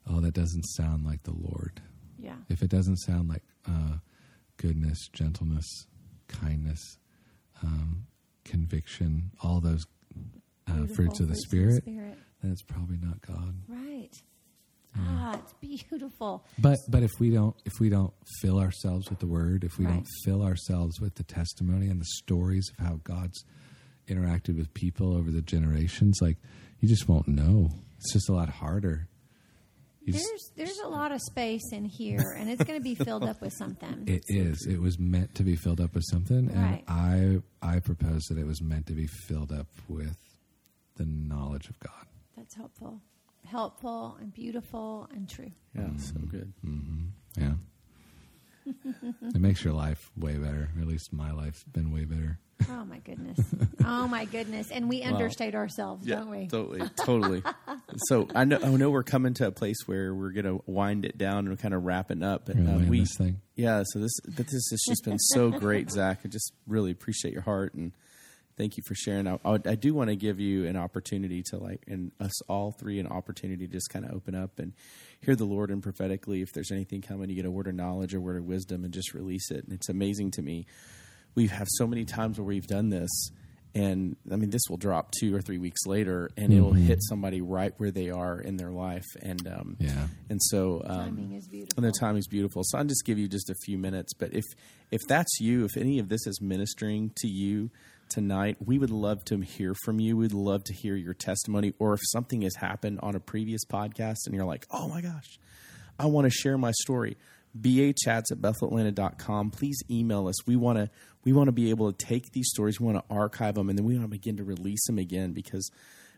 oh, that doesn't sound like the Lord. yeah. If it doesn't sound like uh, goodness, gentleness, kindness, um, conviction, all those uh, fruits of the fruits spirit, spirit. then it's probably not God. Right. Ah, it's beautiful. But but if we don't if we don't fill ourselves with the word, if we Right. don't fill ourselves with the testimony and the stories of how God's interacted with people over the generations, like you just won't know. It's just a lot harder. You just- There's there's a lot of space in here, and it's going to be filled up with something. It is. It was meant to be filled up with something, Right. and I I propose that it was meant to be filled up with the knowledge of God. That's helpful, helpful, and beautiful, and true. Yeah, so good. Yeah, it makes your life way better. At least my life's been way better. Oh my goodness! Oh my goodness! And we understate ourselves, don't we? totally, totally. so I know, I know we're coming to a place where we're going to wind it down and kind of wrapping up. But We're uh, we, this thing. yeah. So this, but this has just been so great, Zach. I just really appreciate your heart and thank you for sharing. I, I, I do want to give you an opportunity to like, and us all three, an opportunity to just kind of open up and hear the Lord and prophetically. If there's anything coming, you get a word of knowledge or word of wisdom, and just release it. And it's amazing to me. We have so many times where we've done this, and I mean, this will drop two or three weeks later, and it'll hit somebody right where they are in their life. And um, Yeah. and so um, Timing is beautiful. and the timing's beautiful. So I'll just give you just a few minutes. But if if that's you, if any of this is ministering to you tonight, we would love to hear from you. We'd love to hear your testimony, or if something has happened on a previous podcast and you're like, oh my gosh, I want to share my story. BAchats at BethelAtlanta.com. Please email us. We want to we want to be able to take these stories, we want to archive them, and then we want to begin to release them again because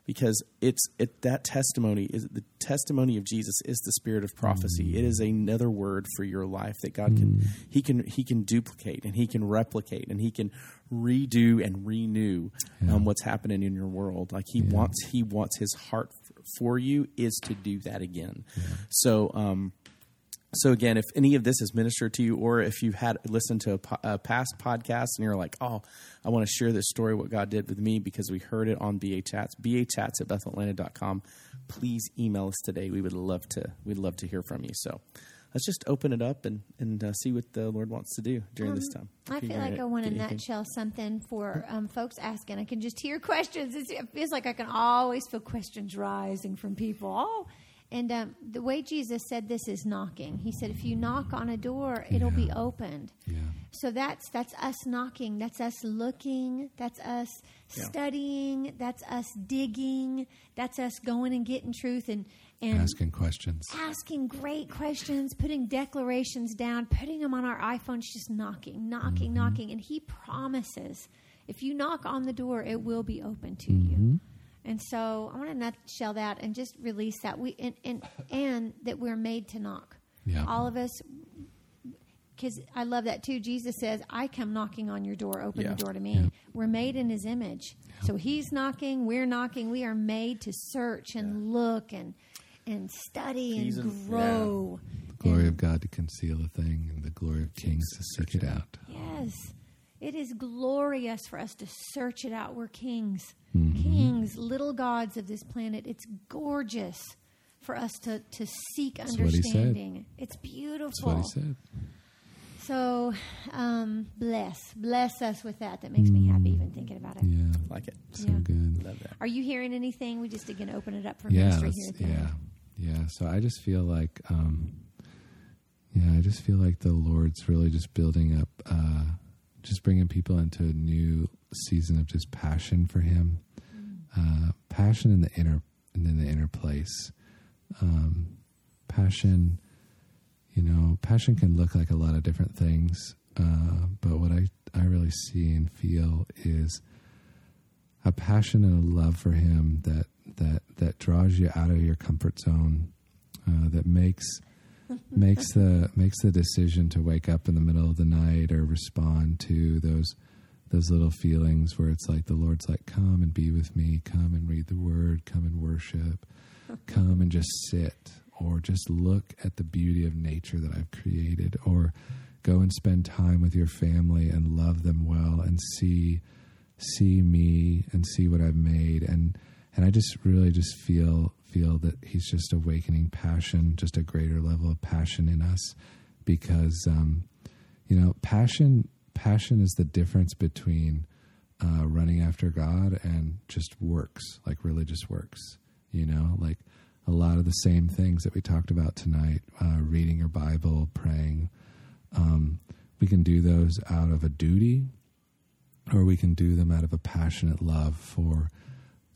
because it's it that testimony is the testimony of Jesus is the spirit of prophecy. It is another word for your life that God can he can he can duplicate and he can replicate and he can redo and renew um, what's happening in your world. Like he wants he wants his heart for you is to do that again. So um so again, if any of this has ministered to you, or if you've had listened to a, po- a past podcast and you're like, "Oh, I want to share this story, what God did with me," because we heard it on BA Chats, BA Chats at BethelAtlanta.com. Please email us today. We would love to. We'd love to hear from you. So let's just open it up and and uh, see what the Lord wants to do during this time. Um, I feel like I want to nutshell something for um, folks asking. I can just hear questions. It's, it feels like I can always feel questions rising from people. Oh, and um, the way Jesus said this is knocking. He said, "If you knock on a door, it'll be opened." Yeah. So that's that's us knocking. That's us looking. That's us Yeah. studying. That's us digging. That's us going and getting truth and and Asking questions. asking great questions, putting declarations down, putting them on our iPhones, just knocking, knocking, Mm-hmm. knocking. And he promises if you knock on the door, it will be open to Mm-hmm. you. And so I want to nutshell that and just release that. We and and, and that we're made to knock. Yeah. All of us because I love that too. Jesus says, I come knocking on your door, open Yeah. the door to me. Yeah. We're made in his image. So he's knocking, we're knocking. We are made to search and look and and study He's and in- grow. The glory And- of God to conceal a thing, and the glory of kings to seek it out. Yes. It is glorious for us to search it out. We're kings. Mm-hmm. Kings, little gods of this planet. It's gorgeous for us to, to seek That's what he said. understanding. It's beautiful. That's what he said. So, um, bless, bless us with that. That makes me happy even thinking about it. Yeah. like it. So Yeah. good. Love that. Are you hearing anything? We just again open it up for yeah, ministry that's- here. Today. yeah, yeah. So I just feel like, um, yeah, I just feel like the Lord's really just building up, uh, just bringing people into a new season of just passion for Him, uh, passion in the inner, and in the inner place, um, passion. You know, passion can look like a lot of different things, uh, but what I I really see and feel is a passion and a love for him that that that draws you out of your comfort zone uh, that makes makes the makes the decision to wake up in the middle of the night or respond to those those little feelings where it's like the Lord's like come and be with me. Come and read the word. Come and worship. Come and just sit or just look at the beauty of nature that I've created. Or go and spend time with your family and love them well and see see me and see what I've made. And and I just really just feel feel that he's just awakening passion, just a greater level of passion in us because um, you know passion passion is the difference between uh, running after God and just works like religious works. You know, like a lot of the same things that we talked about tonight, uh, reading your Bible, praying. Um, we can do those out of a duty, or we can do them out of a passionate love for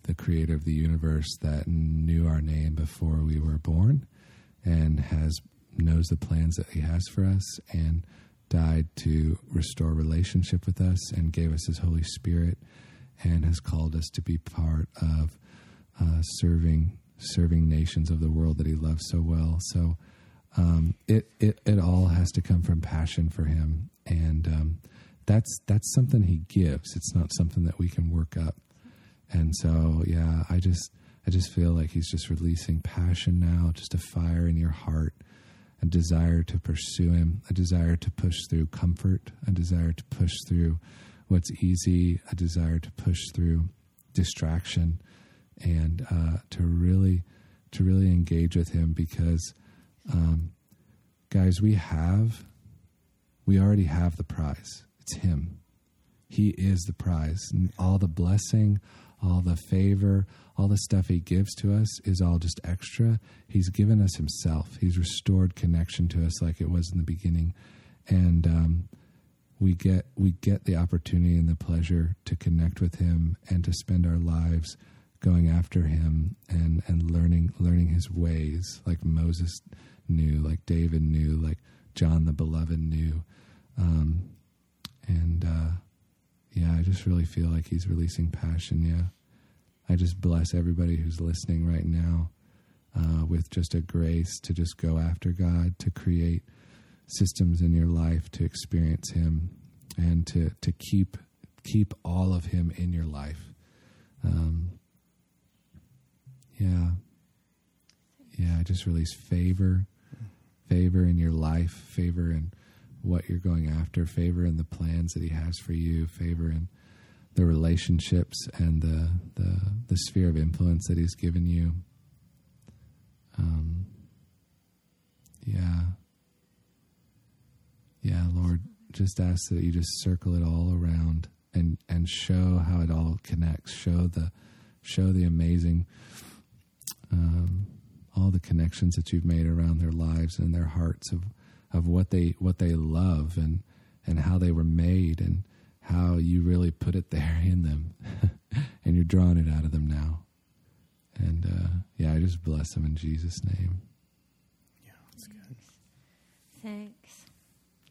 the creator of the universe that knew our name before we were born and has knows the plans that He has for us, and died to restore relationship with us, and gave us His Holy Spirit, and has called us to be part of uh, serving serving nations of the world that He loves so well. So. Um, it, it it all has to come from passion for him, and um, that's that's something he gives. It's not something that we can work up. And so, yeah, I just I just feel like he's just releasing passion now, just a fire in your heart, a desire to pursue him, a desire to push through comfort, a desire to push through what's easy, a desire to push through distraction, and uh, to really to really engage with him because, um, guys, we have we already have the prize. It's him. He is the prize. And all the blessing, all the favor, all the stuff he gives to us is all just extra. He's given us himself. He's restored connection to us like it was in the beginning. And um, we get we get the opportunity and the pleasure to connect with him and to spend our lives going after him and, and learning learning his ways like Moses knew, like David knew, like John the beloved knew. Um, and uh, yeah, I just really feel like he's releasing passion. Yeah. I just bless everybody who's listening right now uh, with just a grace to just go after God, to create systems in your life to experience Him, and to to keep keep all of Him in your life. Um, yeah, yeah. I just release favor, favor in your life, favor in what you're going after, favor in the plans that He has for you, favor in the relationships and the the, the sphere of influence that He's given you. Um, yeah, yeah, Lord, just ask that you just circle it all around and and show how it all connects. Show the show the amazing. Um, all the connections that you've made around their lives and their hearts of of what they what they love and and how they were made and how you really put it there in them and you're drawing it out of them now and uh, yeah i just bless them in jesus name Yeah, that's good. Thanks.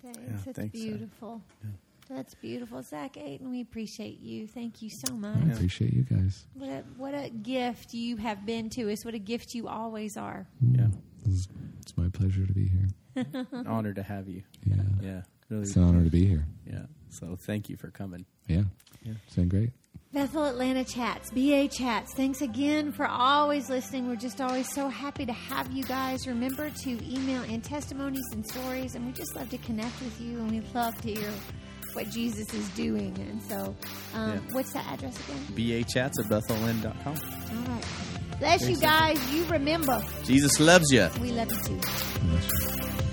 Thanks. Yeah, That's thanks, Zach. beautiful. That's beautiful. Zach Aiton, we appreciate you. Thank you so much. i appreciate you guys What a, what a gift you have been to us. What a gift you always are. Yeah. it's, it's my pleasure to be here An honor to have you. yeah Yeah, really. it's an honor to be here Yeah. So thank you for coming. yeah, Yeah. it's been great Bethel Atlanta Chats, BA Chats, thanks again for always listening. We're just always so happy to have you guys. Remember to email in testimonies and stories, and we just love to connect with you, and we love to hear what Jesus is doing. And so, um, Yeah. what's the address again? BA chats at betheln.com. All right. Bless you guys. You remember, Jesus loves you. we love you too. Bless you.